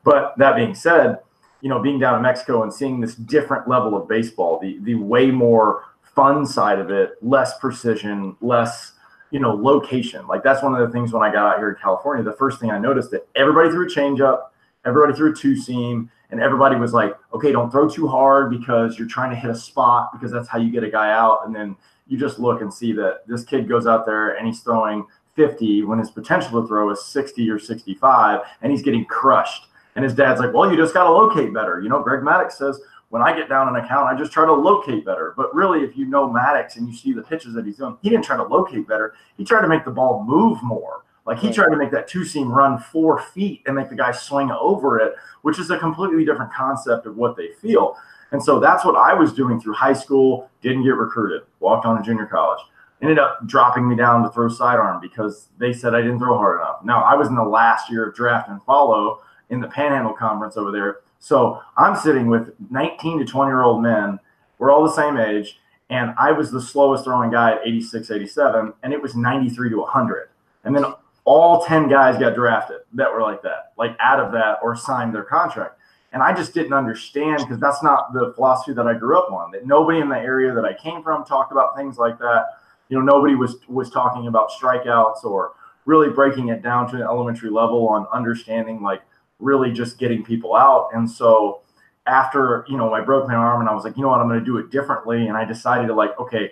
But that being said, you know, being down in Mexico and seeing this different level of baseball, the the way more fun side of it, less precision, less you know location. Like that's one of the things when I got out here in California. The first thing I noticed that everybody threw a changeup, everybody threw a two seam and everybody was like, okay, don't throw too hard because you're trying to hit a spot because that's how you get a guy out. And then you just look and see that this kid goes out there and he's throwing 50 when his potential to throw is 60 or 65 and he's getting crushed. And his dad's like, well, you just got to locate better. You know, Greg Maddux says, when I get down an account, I just try to locate better. But really, if you know Maddux and you see the pitches that he's doing, he didn't try to locate better. He tried to make the ball move more. Like he tried to make that two seam run four feet and make the guy swing over it, which is a completely different concept of what they feel. And so that's what I was doing through high school, didn't get recruited, walked on to junior college, ended up dropping me down to throw sidearm because they said I didn't throw hard enough. Now, I was in the last year of draft and follow in the Panhandle Conference over there. So I'm sitting with 19 to 20 year old men. We're all the same age. And I was the slowest throwing guy at 86, 87, and it was 93 to 100. And then all 10 guys got drafted that were like that, like out of that or signed their contract. And I just didn't understand because that's not the philosophy that I grew up on. That nobody in the area that I came from talked about things like that. You know, nobody was was talking about strikeouts or really breaking it down to an elementary level on understanding like really just getting people out. And so after, you know, I broke my arm and I was like, you know what, I'm going to do it differently. And I decided to like, okay,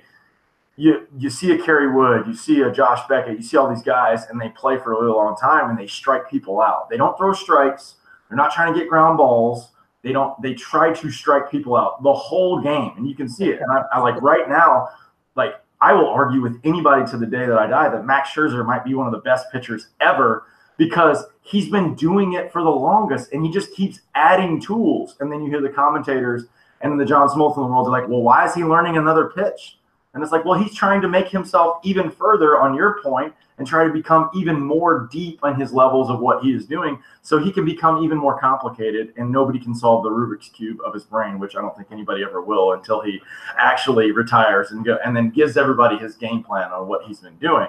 you you see a Kerry Wood, you see a Josh Beckett, you see all these guys, and they play for a really long time and they strike people out. They don't throw strikes. They're not trying to get ground balls. They don't. They try to strike people out the whole game, and you can see it. And I, I like right now, like I will argue with anybody to the day that I die that Max Scherzer might be one of the best pitchers ever because he's been doing it for the longest, and he just keeps adding tools. And then you hear the commentators and the John Smoltz in the world are like, "Well, why is he learning another pitch?" And it's like, well, he's trying to make himself even further on your point and try to become even more deep on his levels of what he is doing so he can become even more complicated and nobody can solve the Rubik's Cube of his brain, which I don't think anybody ever will until he actually retires and go and then gives everybody his game plan on what he's been doing.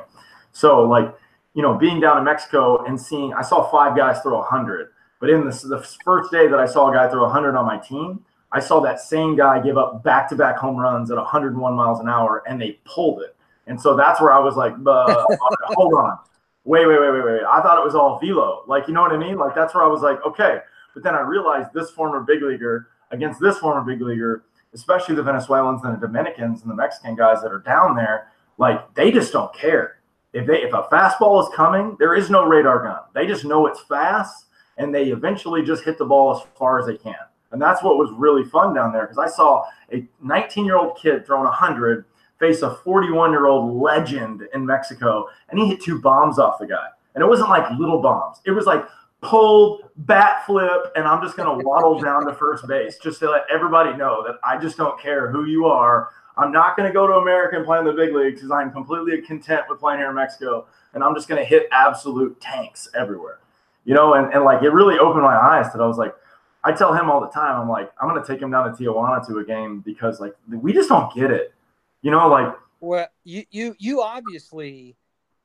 So like, you know, being down in Mexico and seeing I saw five guys throw a hundred, but in the, the first day that I saw a guy throw a hundred on my team, I saw that same guy give up back to back home runs at 101 miles an hour and they pulled it. And so that's where I was like, uh, *laughs* hold on. Wait, wait, wait, wait, wait. I thought it was all velo. Like, you know what I mean? Like, that's where I was like, okay. But then I realized this former big leaguer against this former big leaguer, especially the Venezuelans and the Dominicans and the Mexican guys that are down there, like, they just don't care. If they if a fastball is coming, there is no radar gun. They just know it's fast and they eventually just hit the ball as far as they can. And that's what was really fun down there because I saw a 19 year old kid throwing 100 face a 41 year old legend in Mexico, and he hit two bombs off the guy. And it wasn't like little bombs, it was like pulled bat flip, and I'm just going to waddle *laughs* down to first base just to let everybody know that I just don't care who you are. I'm not going to go to America and play in the big leagues because I'm completely content with playing here in Mexico, and I'm just going to hit absolute tanks everywhere. You know, and, and like it really opened my eyes that I was like, I tell him all the time, I'm like, I'm gonna take him down to Tijuana to a game because like we just don't get it. You know, like well, you you you obviously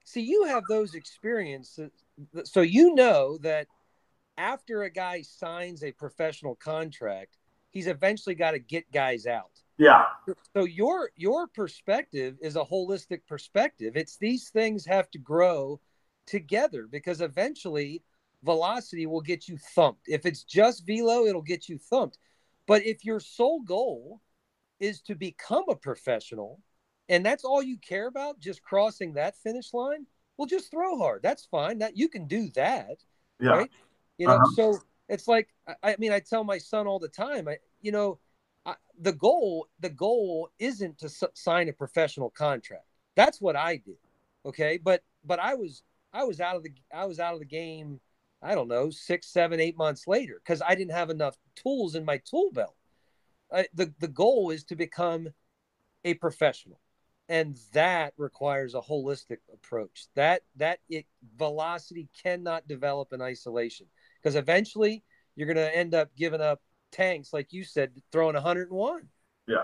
see you have those experiences, so you know that after a guy signs a professional contract, he's eventually got to get guys out. Yeah. So your your perspective is a holistic perspective. It's these things have to grow together because eventually velocity will get you thumped. If it's just velo, it'll get you thumped. But if your sole goal is to become a professional and that's all you care about, just crossing that finish line, well, just throw hard. That's fine. That you can do that. Yeah. Right. You know, uh-huh. so it's like, I, I, mean, I tell my son all the time, I, you know, I, the goal, the goal isn't to s- sign a professional contract. That's what I did. Okay. But, but I was, I was out of the, I was out of the game I don't know, six, seven, eight months later because I didn't have enough tools in my tool belt. I, the, the goal is to become a professional. And that requires a holistic approach. That that it velocity cannot develop in isolation because eventually you're going to end up giving up tanks, like you said, throwing 101. Yeah,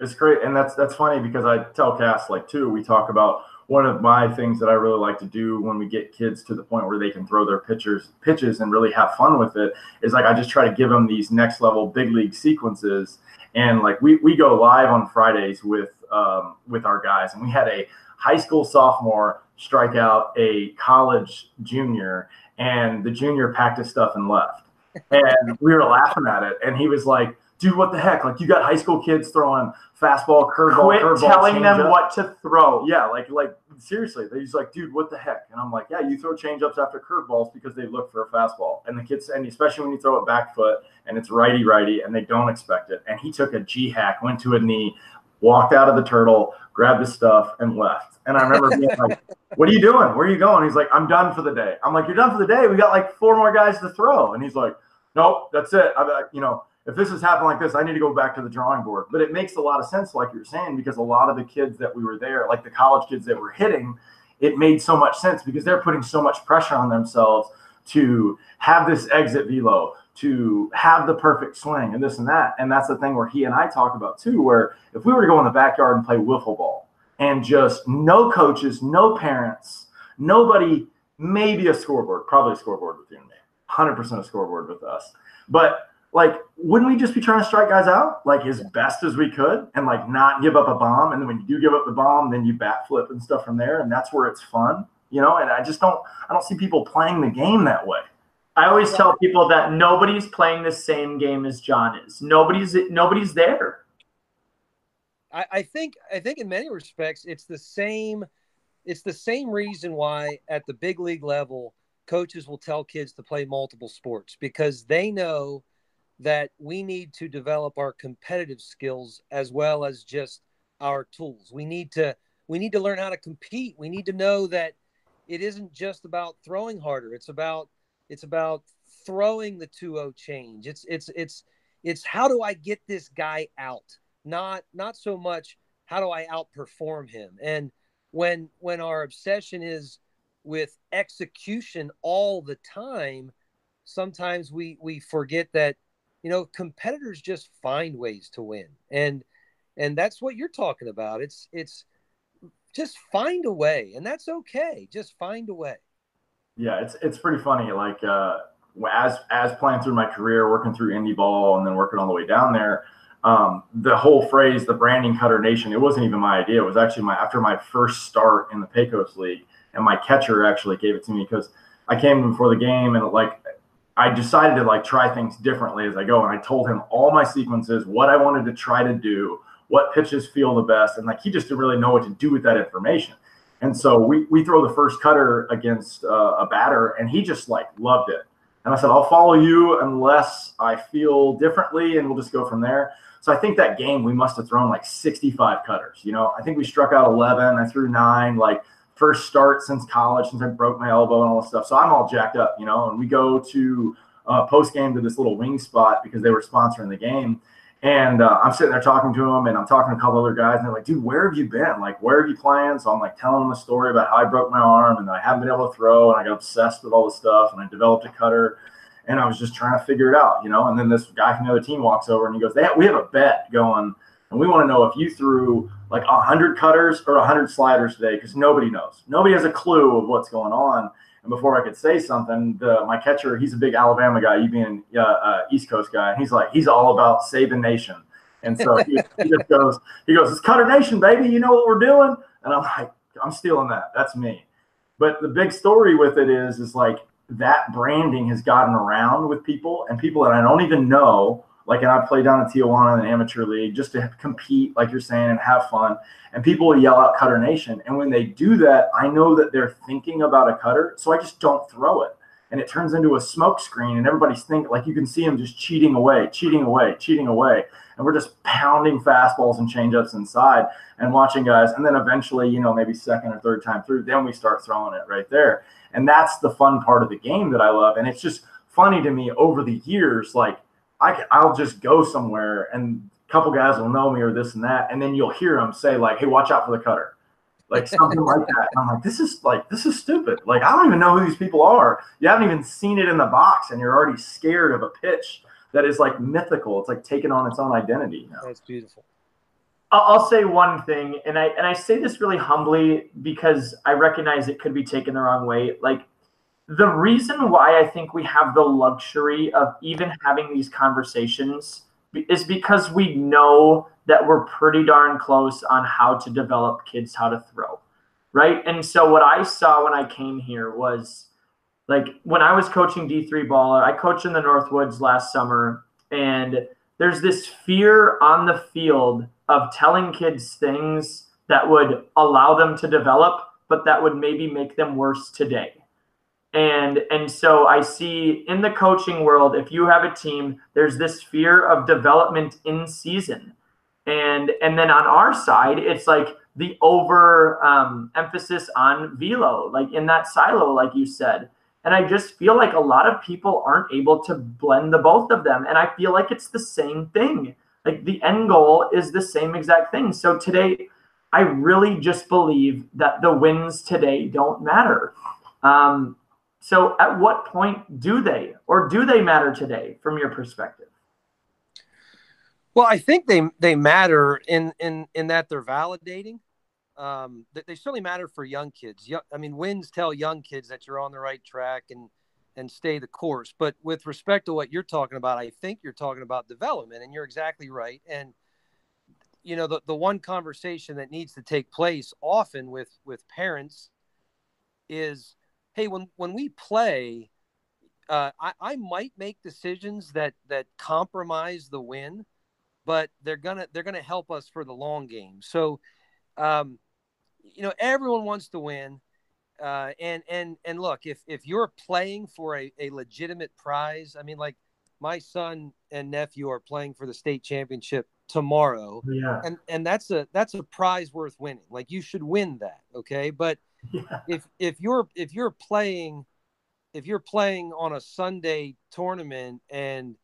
it's great, and that's that's funny because I tell Cass like too. We talk about one of my things that I really like to do when we get kids to the point where they can throw their pitchers pitches and really have fun with it is like I just try to give them these next level big league sequences. And like we, we go live on Fridays with um, with our guys. And we had a high school sophomore strike out a college junior and the junior packed his stuff and left. And we were laughing at it. And he was like dude, what the heck? Like you got high school kids throwing fastball, curveball, Quit curveball, telling them up. what to throw. Yeah, like like seriously, they're just like, dude, what the heck? And I'm like, yeah, you throw changeups after curveballs because they look for a fastball, and the kids, and especially when you throw it back foot and it's righty righty, and they don't expect it. And he took a G hack, went to a knee, walked out of the turtle, grabbed his stuff, and left. And I remember being like, *laughs* "What are you doing? Where are you going?" He's like, "I'm done for the day." I'm like, "You're done for the day? We got like four more guys to throw." And he's like, "Nope, that's it." I, you know if this has happened like this, I need to go back to the drawing board. But it makes a lot of sense, like you're saying, because a lot of the kids that we were there, like the college kids that were hitting, it made so much sense because they're putting so much pressure on themselves to have this exit velo, to have the perfect swing, and this and that. And that's the thing where he and I talk about too, where if we were to go in the backyard and play wiffle ball and just no coaches, no parents, nobody, maybe a scoreboard, probably a scoreboard with you and me, 100% a scoreboard with us. But like wouldn't we just be trying to strike guys out like as best as we could and like not give up a bomb? And then when you do give up the bomb then you bat flip and stuff from there and that's where it's fun you know? And i just don't i don't see people playing the game that way. I always tell people that nobody's playing the same game as john is. Nobody's nobody's there. I, I think i think in many respects it's the same it's the same reason why at the big league level coaches will tell kids to play multiple sports because they know that we need to develop our competitive skills as well as just our tools. We need to we need to learn how to compete. We need to know that it isn't just about throwing harder. It's about it's about throwing the 2-0 change. It's it's it's it's how do I get this guy out? Not not so much how do I outperform him? And when when our obsession is with execution all the time, sometimes we we forget that you know competitors just find ways to win. And and that's what you're talking about. It's it's just find a way and that's okay. Just find a way. Yeah it's it's pretty funny. Like uh as as playing through my career working through indie ball and then working all the way down there um, the whole phrase the branding cutter nation it wasn't even my idea. It was actually my after my first start in the pecos league and my catcher actually gave it to me because i came before the game and like I decided to like try things differently as I go. And I told him all my sequences, what I wanted to try to do, what pitches feel the best. And like he just didn't really know what to do with that information. And so we, we throw the first cutter against uh, a batter and he just like loved it. And I said, I'll follow you unless I feel differently and we'll just go from there. So I think that game we must have thrown like 65 cutters. You know, I think we struck out 11. I threw nine. Like first start since college, since I broke my elbow and all this stuff. So I'm all jacked up, you know. And we go to uh, post game to this little wing spot because they were sponsoring the game. And uh, I'm sitting there talking to them, and I'm talking to a couple other guys, and they're like, "Dude, where have you been? Like, where have you playing?" So I'm like telling them a story about how I broke my arm and I haven't been able to throw, and I got obsessed with all this stuff, and I developed a cutter, and I was just trying to figure it out, you know. And then this guy from the other team walks over and he goes, "They have, we have a bet going, and we want to know if you threw like 100 cutters or 100 sliders today because nobody knows. Nobody has a clue of what's going on. And before I could say something, the, my catcher, he's a big Alabama guy, you being uh, uh, East Coast guy, and he's like, he's all about Saban nation. And so he, he just *laughs* goes, he goes, it's Cutter Nation, baby. You know what we're doing? And I'm like, I'm stealing that. That's me. But the big story with it is, is like that branding has gotten around with people and people that I don't even know like, and I play down in Tijuana in an amateur league just to compete, like you're saying, and have fun. And people will yell out Cutter Nation. And when they do that, I know that they're thinking about a cutter. So I just don't throw it. And it turns into a smoke screen. And everybody's thinking, like, you can see them just cheating away, cheating away, cheating away. And we're just pounding fastballs and changeups inside and watching guys. And then eventually, you know, maybe second or third time through, then we start throwing it right there. And that's the fun part of the game that I love. And it's just funny to me over the years, like, I I'll just go somewhere and a couple guys will know me or this and that, and then you'll hear them say like, "Hey, watch out for the cutter," like something like that. And I'm like, "This is like this is stupid. Like I don't even know who these people are. You haven't even seen it in the box, and you're already scared of a pitch that is like mythical. It's like taking on its own identity." Now. That's beautiful. I'll say one thing, and I and I say this really humbly because I recognize it could be taken the wrong way. Like the reason why I think we have the luxury of even having these conversations is because we know that we're pretty darn close on how to develop kids how to throw. Right. And so what I saw when I came here was like when I was coaching D3 baller, I coached in the Northwoods last summer, and there's this fear on the field of telling kids things that would allow them to develop, but that would maybe make them worse today and and so i see in the coaching world if you have a team there's this fear of development in season. And and then on our side it's like the over um, emphasis on velo like in that silo like you said. And i just feel like a lot of people aren't able to blend the both of them. And i feel like it's the same thing. Like the end goal is the same exact thing. So today i really just believe that the wins today don't matter. Um, so, at what point do they, or do they matter today, from your perspective? Well, I think they they matter in in in that they're validating. Um, they, certainly matter for young kids. I mean, wins tell young kids that you're on the right track and and stay the course. But with respect to what you're talking about, I think you're talking about development, and you're exactly right. And you know, the the one conversation that needs to take place often with with parents is hey, when when we play, uh, I, I might make decisions that that compromise the win, but they're gonna they're gonna help us for the long game. So, um, you know, everyone wants to win. Uh, and and and look, if if you're playing for a, a legitimate prize, I mean, like my son and nephew are playing for the state championship tomorrow, yeah. and and that's a that's a prize worth winning. Like you should win that, okay? But if if you're if you're playing if you're playing on a Sunday tournament and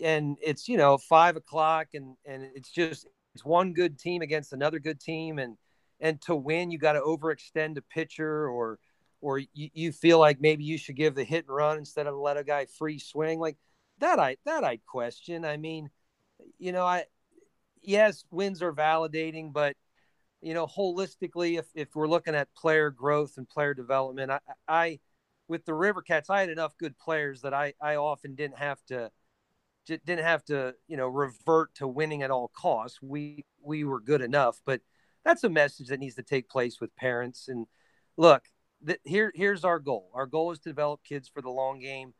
and it's you know five o'clock and and it's just it's one good team against another good team, and and to win you got to overextend a pitcher or or you, you feel like maybe you should give the hit and run instead of let a guy free swing like that i that i question. I mean you know i yes wins are validating but you know holistically if, if we're looking at player growth and player development i i with the river cats i had enough good players that i i often didn't have to didn't have to you know revert to winning at all costs. We we were good enough but that's a message that needs to take place with parents. And look th- here here's our goal. Our goal is to develop kids for the long game.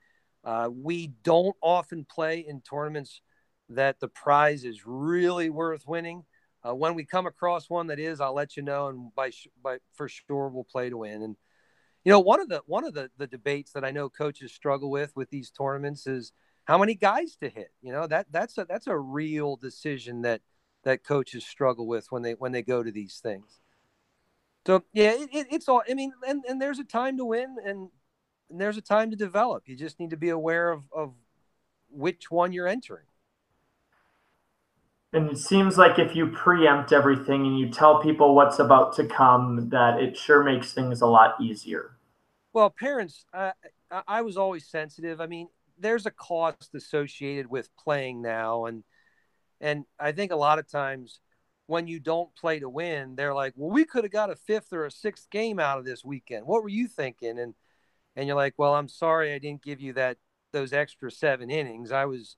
Uh, we don't often play in tournaments that the prize is really worth winning uh, when we come across one that is i'll let you know and by, by for sure we'll play to win. And you know one of the one of the, the debates that i know coaches struggle with with these tournaments is how many guys to hit. You know that that's a that's a real decision that that coaches struggle with when they when they go to these things. So yeah it, it, it's all i mean and, and there's a time to win and, and there's a time to develop. You just need to be aware of of which one you're entering and it seems like if you preempt everything and you tell people what's about to come, that it sure makes things a lot easier. Well, parents, uh, I was always sensitive. I mean, there's a cost associated with playing now, and and I think a lot of times when you don't play to win, they're like, "Well, we could have got a fifth or a sixth game out of this weekend. What were you thinking?" And and you're like, "Well, I'm sorry I didn't give you that those extra seven innings. I was."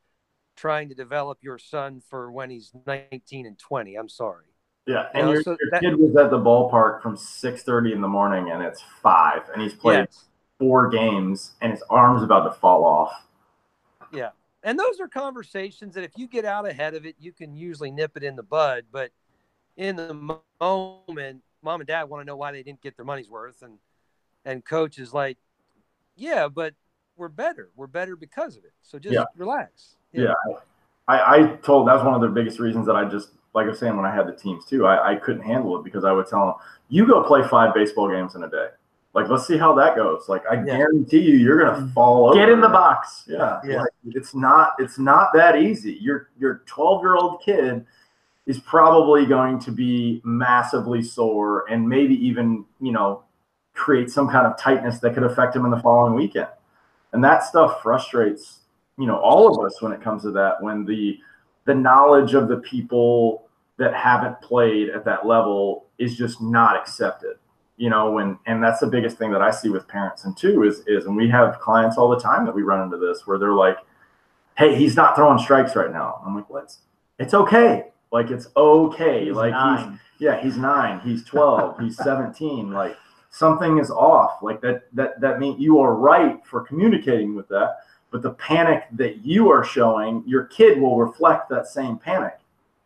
Trying to develop your son for when he's 19 and 20. I'm sorry. Yeah, and you know, your, so your that, kid was at the ballpark from 6:30 in the morning, and it's five, and he's played yes. four games, and his arm's about to fall off. Yeah, and those are conversations that if you get out ahead of it, you can usually nip it in the bud. But in the moment, mom and dad want to know why they didn't get their money's worth, and and coach is like, yeah, but we're better. We're better because of it. So just yeah. relax. Yeah. yeah. I, I told that was one of the biggest reasons that I just like I was saying when I had the teams too, I, I couldn't handle it because I would tell them, you go play five baseball games in a day. Like, let's see how that goes. Like, I yeah. guarantee you, you're gonna mm-hmm. fall over. Get in the box. Yeah, yeah. Like, it's not. It's not that easy. Your your 12 year old kid is probably going to be massively sore and maybe even you know create some kind of tightness that could affect him in the following weekend. And that stuff frustrates you know all of us when it comes to that when the the knowledge of the people that haven't played at that level is just not accepted you know when and that's the biggest thing that i see with parents and two is is and we have clients all the time that we run into this where they're like hey he's not throwing strikes right now. I'm like what's it's okay. Like it's okay. He's like nine. he's yeah he's nine. He's 12 he's 17 like something is off like that that that means you are right for communicating with that but the panic that you are showing, your kid will reflect that same panic.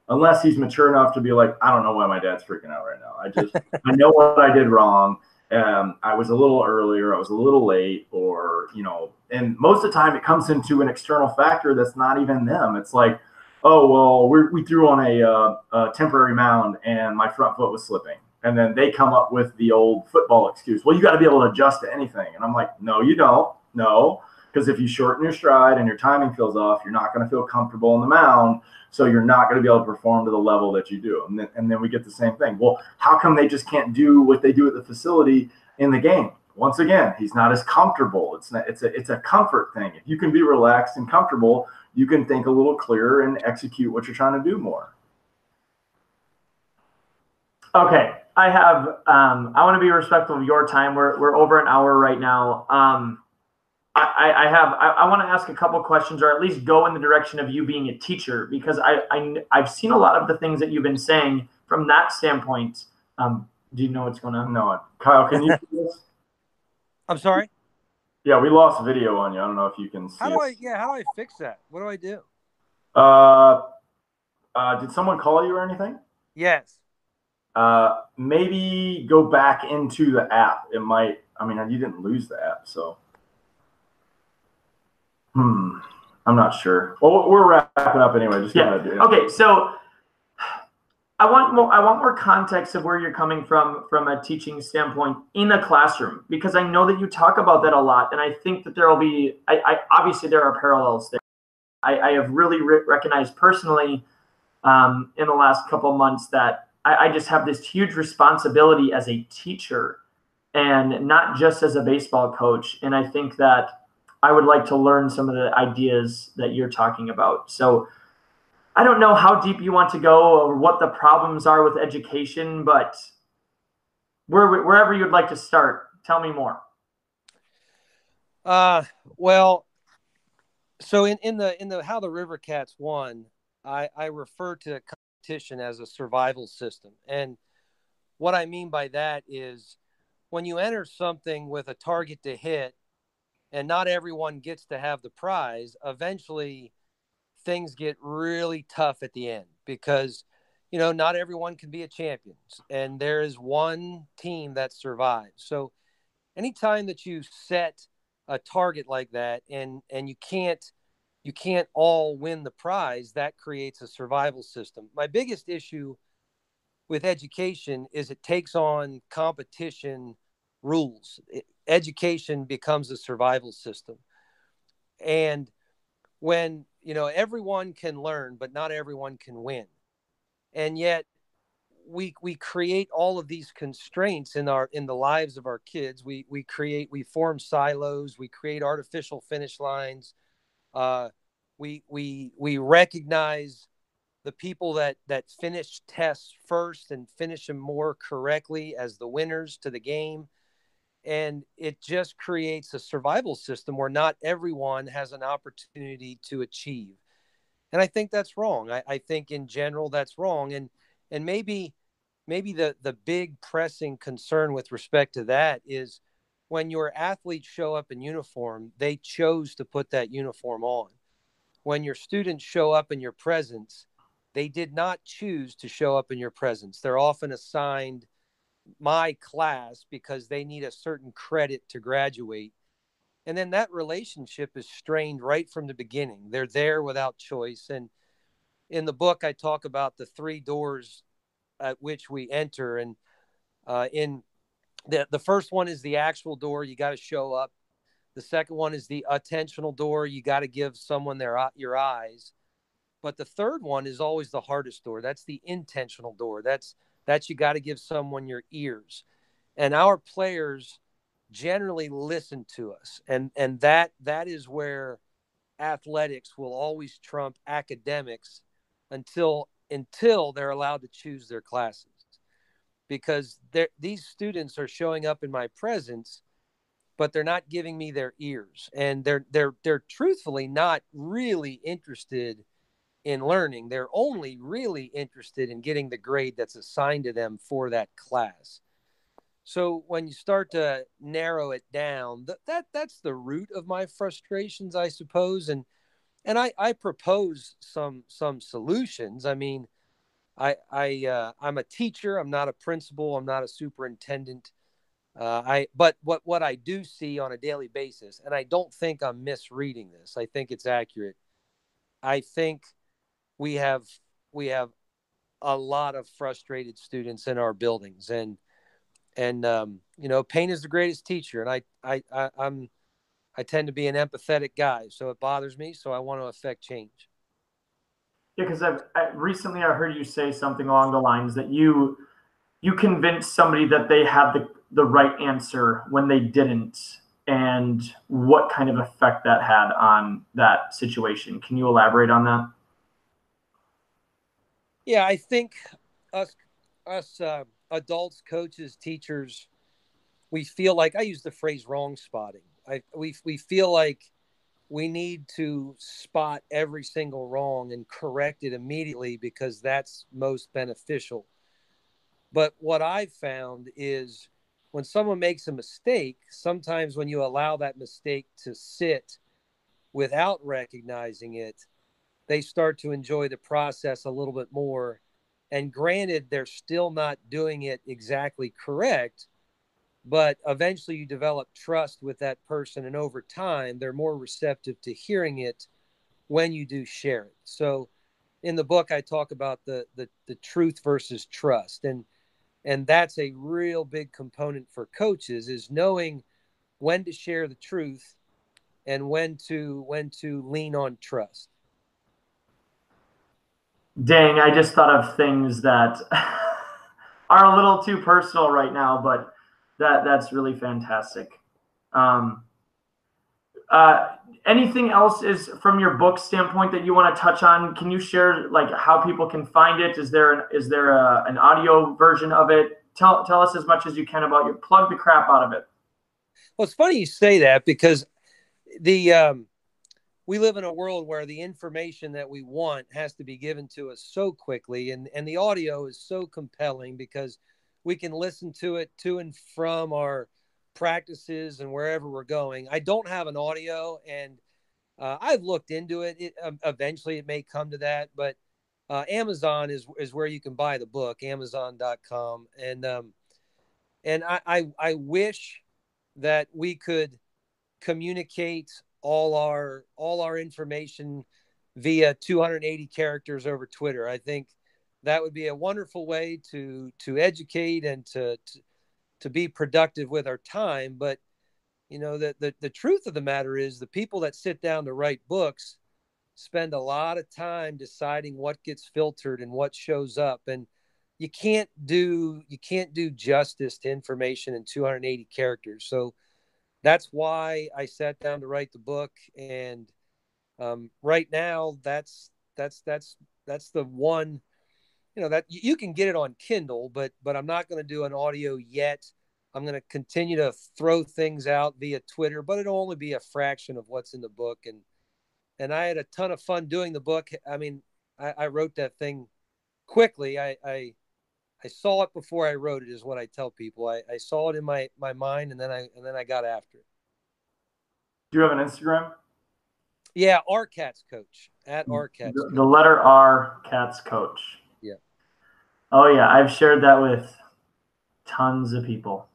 Unless he's mature enough to be like, I don't know why my dad's freaking out right now. I just, I know *laughs* what I did wrong. Um, I was a little earlier, I was a little late, or, you know, and most of the time it comes into an external factor that's not even them. It's like, oh, well, we we threw on a, uh, a temporary mound and my front foot was slipping. And then they come up with the old football excuse. Well, you got to be able to adjust to anything. And I'm like, no, you don't. No, because if you shorten your stride and your timing feels off, you're not going to feel comfortable on the mound. So you're not going to be able to perform to the level that you do. And then, and then we get the same thing. Well, how come they just can't do what they do at the facility in the game? Once again, he's not as comfortable. It's not, it's a it's a comfort thing. If you can be relaxed and comfortable, you can think a little clearer and execute what you're trying to do more. Okay, I have. Um, I want to be respectful of your time. We're we're over an hour right now. Um, I, I have I, I want to ask a couple questions or at least go in the direction of you being a teacher because I, I I've seen a lot of the things that you've been saying from that standpoint. Um, do you know what's going on? No, Kyle, can you *laughs* do this? I'm sorry. Yeah, we lost video on you. I don't know if you can. See. How do I? Yeah, how do I fix that? What do I do? Uh, uh, did someone call you or anything? Yes. Uh, maybe go back into the app. It might. I mean, you didn't lose the app, so. Hmm. I'm not sure. Well, we're wrapping up anyway. Just yeah. Okay, so I want more. I want more context of where you're coming from from a teaching standpoint in a classroom because I know that you talk about that a lot, and I think that there will be. I, I obviously there are parallels there. I, I have really re- recognized personally um, in the last couple months that I, I just have this huge responsibility as a teacher and not just as a baseball coach. And I think that I would like to learn some of the ideas that you're talking about. So I don't know how deep you want to go or what the problems are with education, but where, wherever you'd like to start, tell me more. Uh, well, so in, in the in the how the River Cats won, I, I refer to competition as a survival system. And what I mean by that is when you enter something with a target to hit and not everyone gets to have the prize, eventually things get really tough at the end because you know not everyone can be a champion and there is one team that survives. So anytime that you set a target like that and and you can't you can't all win the prize, that creates a survival system. My biggest issue with education is it takes on competition rules. It, education becomes a survival system. And when, you know, everyone can learn, but not everyone can win. And yet we we create all of these constraints in our in the lives of our kids. We we create we form silos, we create artificial finish lines uh, we we we recognize the people that that finish tests first and finish them more correctly as the winners to the game. And it just creates a survival system where not everyone has an opportunity to achieve. And i think that's wrong. I, I, think in general that's wrong. And and maybe maybe the the big pressing concern with respect to that is when your athletes show up in uniform, they chose to put that uniform on. When your students show up in your presence, they did not choose to show up in your presence. They're often assigned my class because they need a certain credit to graduate. And then that relationship is strained right from the beginning. They're there without choice. And in the book, I talk about the three doors at which we enter. And uh, in the, the first one is the actual door. You got to show up. The second one is the attentional door. You got to give someone their uh, your eyes. But the third one is always the hardest door. That's the intentional door. That's that's you got to give someone your ears. And our players generally listen to us. And and that that is where athletics will always trump academics until until they're allowed to choose their classes because these students are showing up in my presence but they're not giving me their ears. And they're they're they're truthfully not really interested in learning. They're only really interested in getting the grade that's assigned to them for that class. So when you start to narrow it down that, that that's the root of my frustrations i suppose. And and i i propose some some solutions. I mean I I uh, I'm a teacher. I'm not a principal. I'm not a superintendent. Uh, I but what what I do see on a daily basis, and I don't think I'm misreading this. I think it's accurate. I think we have we have a lot of frustrated students in our buildings, and and um, you know, pain is the greatest teacher. And I I, I I'm I tend to be an empathetic guy, so it bothers me. So I want to affect change. Yeah, because I've I, recently I heard you say something along the lines that you you convinced somebody that they had the the right answer when they didn't, and what kind of effect that had on that situation. Can you elaborate on that? Yeah, I think us us uh, adults, coaches, teachers, we feel like I use the phrase wrong spotting. I we we feel like we need to spot every single wrong and correct it immediately because that's most beneficial. But what I've found is when someone makes a mistake, sometimes when you allow that mistake to sit without recognizing it, they start to enjoy the process a little bit more. And granted, they're still not doing it exactly correct, but eventually you develop trust with that person and over time they're more receptive to hearing it when you do share it. So in the book i talk about the the, the truth versus trust and and that's a real big component for coaches is knowing when to share the truth and when to when to lean on trust. Dang, I just thought of things that *laughs* are a little too personal right now, but that that's really fantastic. Um, uh, anything else is from your book standpoint that you want to touch on? Can you share like how people can find it? Is there an, is there a, an audio version of it? Tell tell us as much as you can about your plug the crap out of it. Well, it's funny you say that because the um, we live in a world where the information that we want has to be given to us so quickly, and and the audio is so compelling because we can listen to it to and from our practices and wherever we're going. I don't have an audio, and uh, I've looked into it. it um, eventually, it may come to that, but uh, Amazon is is where you can buy the book, Amazon.com, and um, and I, I I wish that we could communicate all our all our information via 280 characters over Twitter. I think that would be a wonderful way to to educate and to, to to be productive with our time. But you know, the, the, the truth of the matter is the people that sit down to write books spend a lot of time deciding what gets filtered and what shows up. And you can't do you can't do justice to information in 280 characters. So that's why I sat down to write the book. And um, right now, that's that's that's that's the one you know that you can get it on kindle but but i'm not going to do an audio yet. I'm going to continue to throw things out via twitter but it'll only be a fraction of what's in the book. And and i had a ton of fun doing the book. I mean i, I wrote that thing quickly. I, I i saw it before i wrote it is what i tell people. I, I saw it in my my mind and then i and then i got after it. Do you have an instagram? Yeah r cats coach at r cats the, the letter r cats coach Oh yeah, I've shared that with tons of people.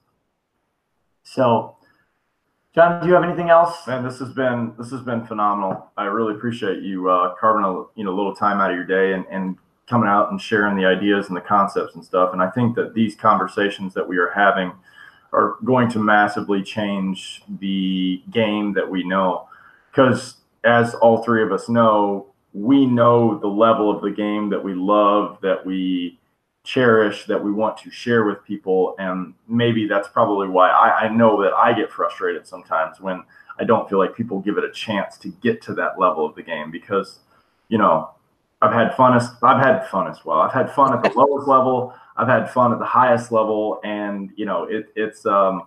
So, John, do you have anything else? Man, this has been this has been phenomenal. I really appreciate you uh, carving a you know little time out of your day and, and coming out and sharing the ideas and the concepts and stuff. And I think that these conversations that we are having are going to massively change the game that we know. Because as all three of us know, we know the level of the game that we love, that we cherish that we want to share with people and maybe that's probably why I, I, know that i get frustrated sometimes when i don't feel like people give it a chance to get to that level of the game because you know i've had fun as i've had fun as well i've had fun at the *laughs* lowest level i've had fun at the highest level and you know it, it's um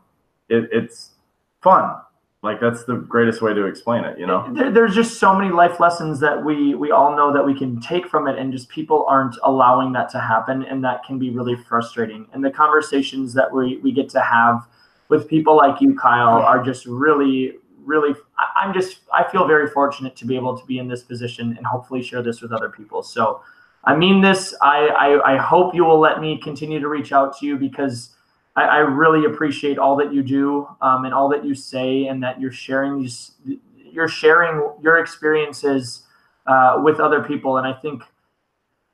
it, it's fun like that's the greatest way to explain it you know? There's just so many life lessons that we we all know that we can take from it and just people aren't allowing that to happen and that can be really frustrating. And the conversations that we we get to have with people like you kyle are just really really i'm just i feel very fortunate to be able to be in this position and hopefully share this with other people. So i mean this. I i, I hope you will let me continue to reach out to you because I, I really appreciate all that you do um, and all that you say, and that you're sharing these, you're sharing your experiences uh, with other people. And I think,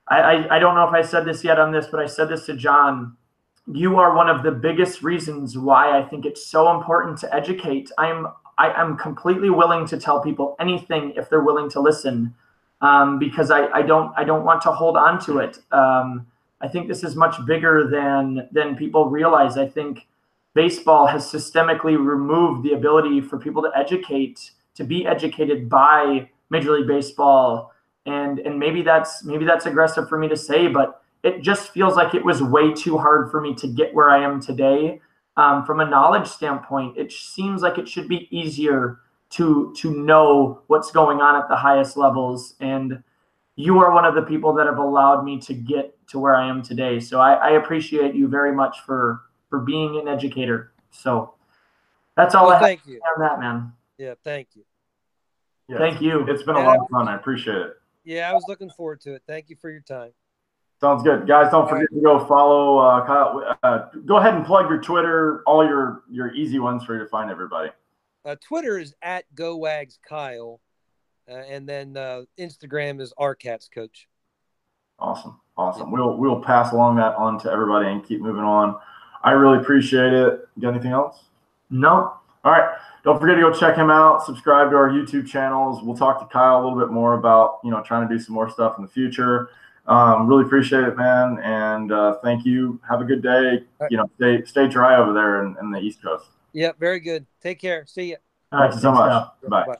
I, I, I don't know if I said this yet on this, but I said this to John. You are one of the biggest reasons why I think it's so important to educate. I'm I am completely willing to tell people anything if they're willing to listen, um, because I, I don't I don't want to hold on to it. Um, I think this is much bigger than than people realize. I think baseball has systemically removed the ability for people to educate, to be educated by Major League Baseball. And and maybe that's maybe that's aggressive for me to say, but it just feels like it was way too hard for me to get where I am today. Um, from a knowledge standpoint, it seems like it should be easier to to know what's going on at the highest levels and you are one of the people that have allowed me to get to where I am today. So I, I appreciate you very much for for being an educator. So that's all well, I thank you. on that, man. Yeah, thank you. Yeah, thank you. It's been a lot of fun. I appreciate it. Yeah, I was looking forward to it. Thank you for your time. Sounds good, guys. Don't forget right. to go follow uh, Kyle. Uh, go ahead and plug your Twitter, all your your easy ones for you to find everybody. Uh, Twitter is at GoWags Kyle. Uh, and then uh, Instagram is our cats coach. Awesome, awesome. We'll we'll pass along that on to everybody and keep moving on. I really appreciate it. Got anything else? No. All right. Don't forget to go check him out. Subscribe to our YouTube channels. We'll talk to Kyle a little bit more about you know trying to do some more stuff in the future. Um, really appreciate it, man, and uh, thank you. Have a good day. You know, stay stay dry over there in, in the East Coast. Yeah, very good. Take care. See you. All right, Thank you so much. Bye. Bye.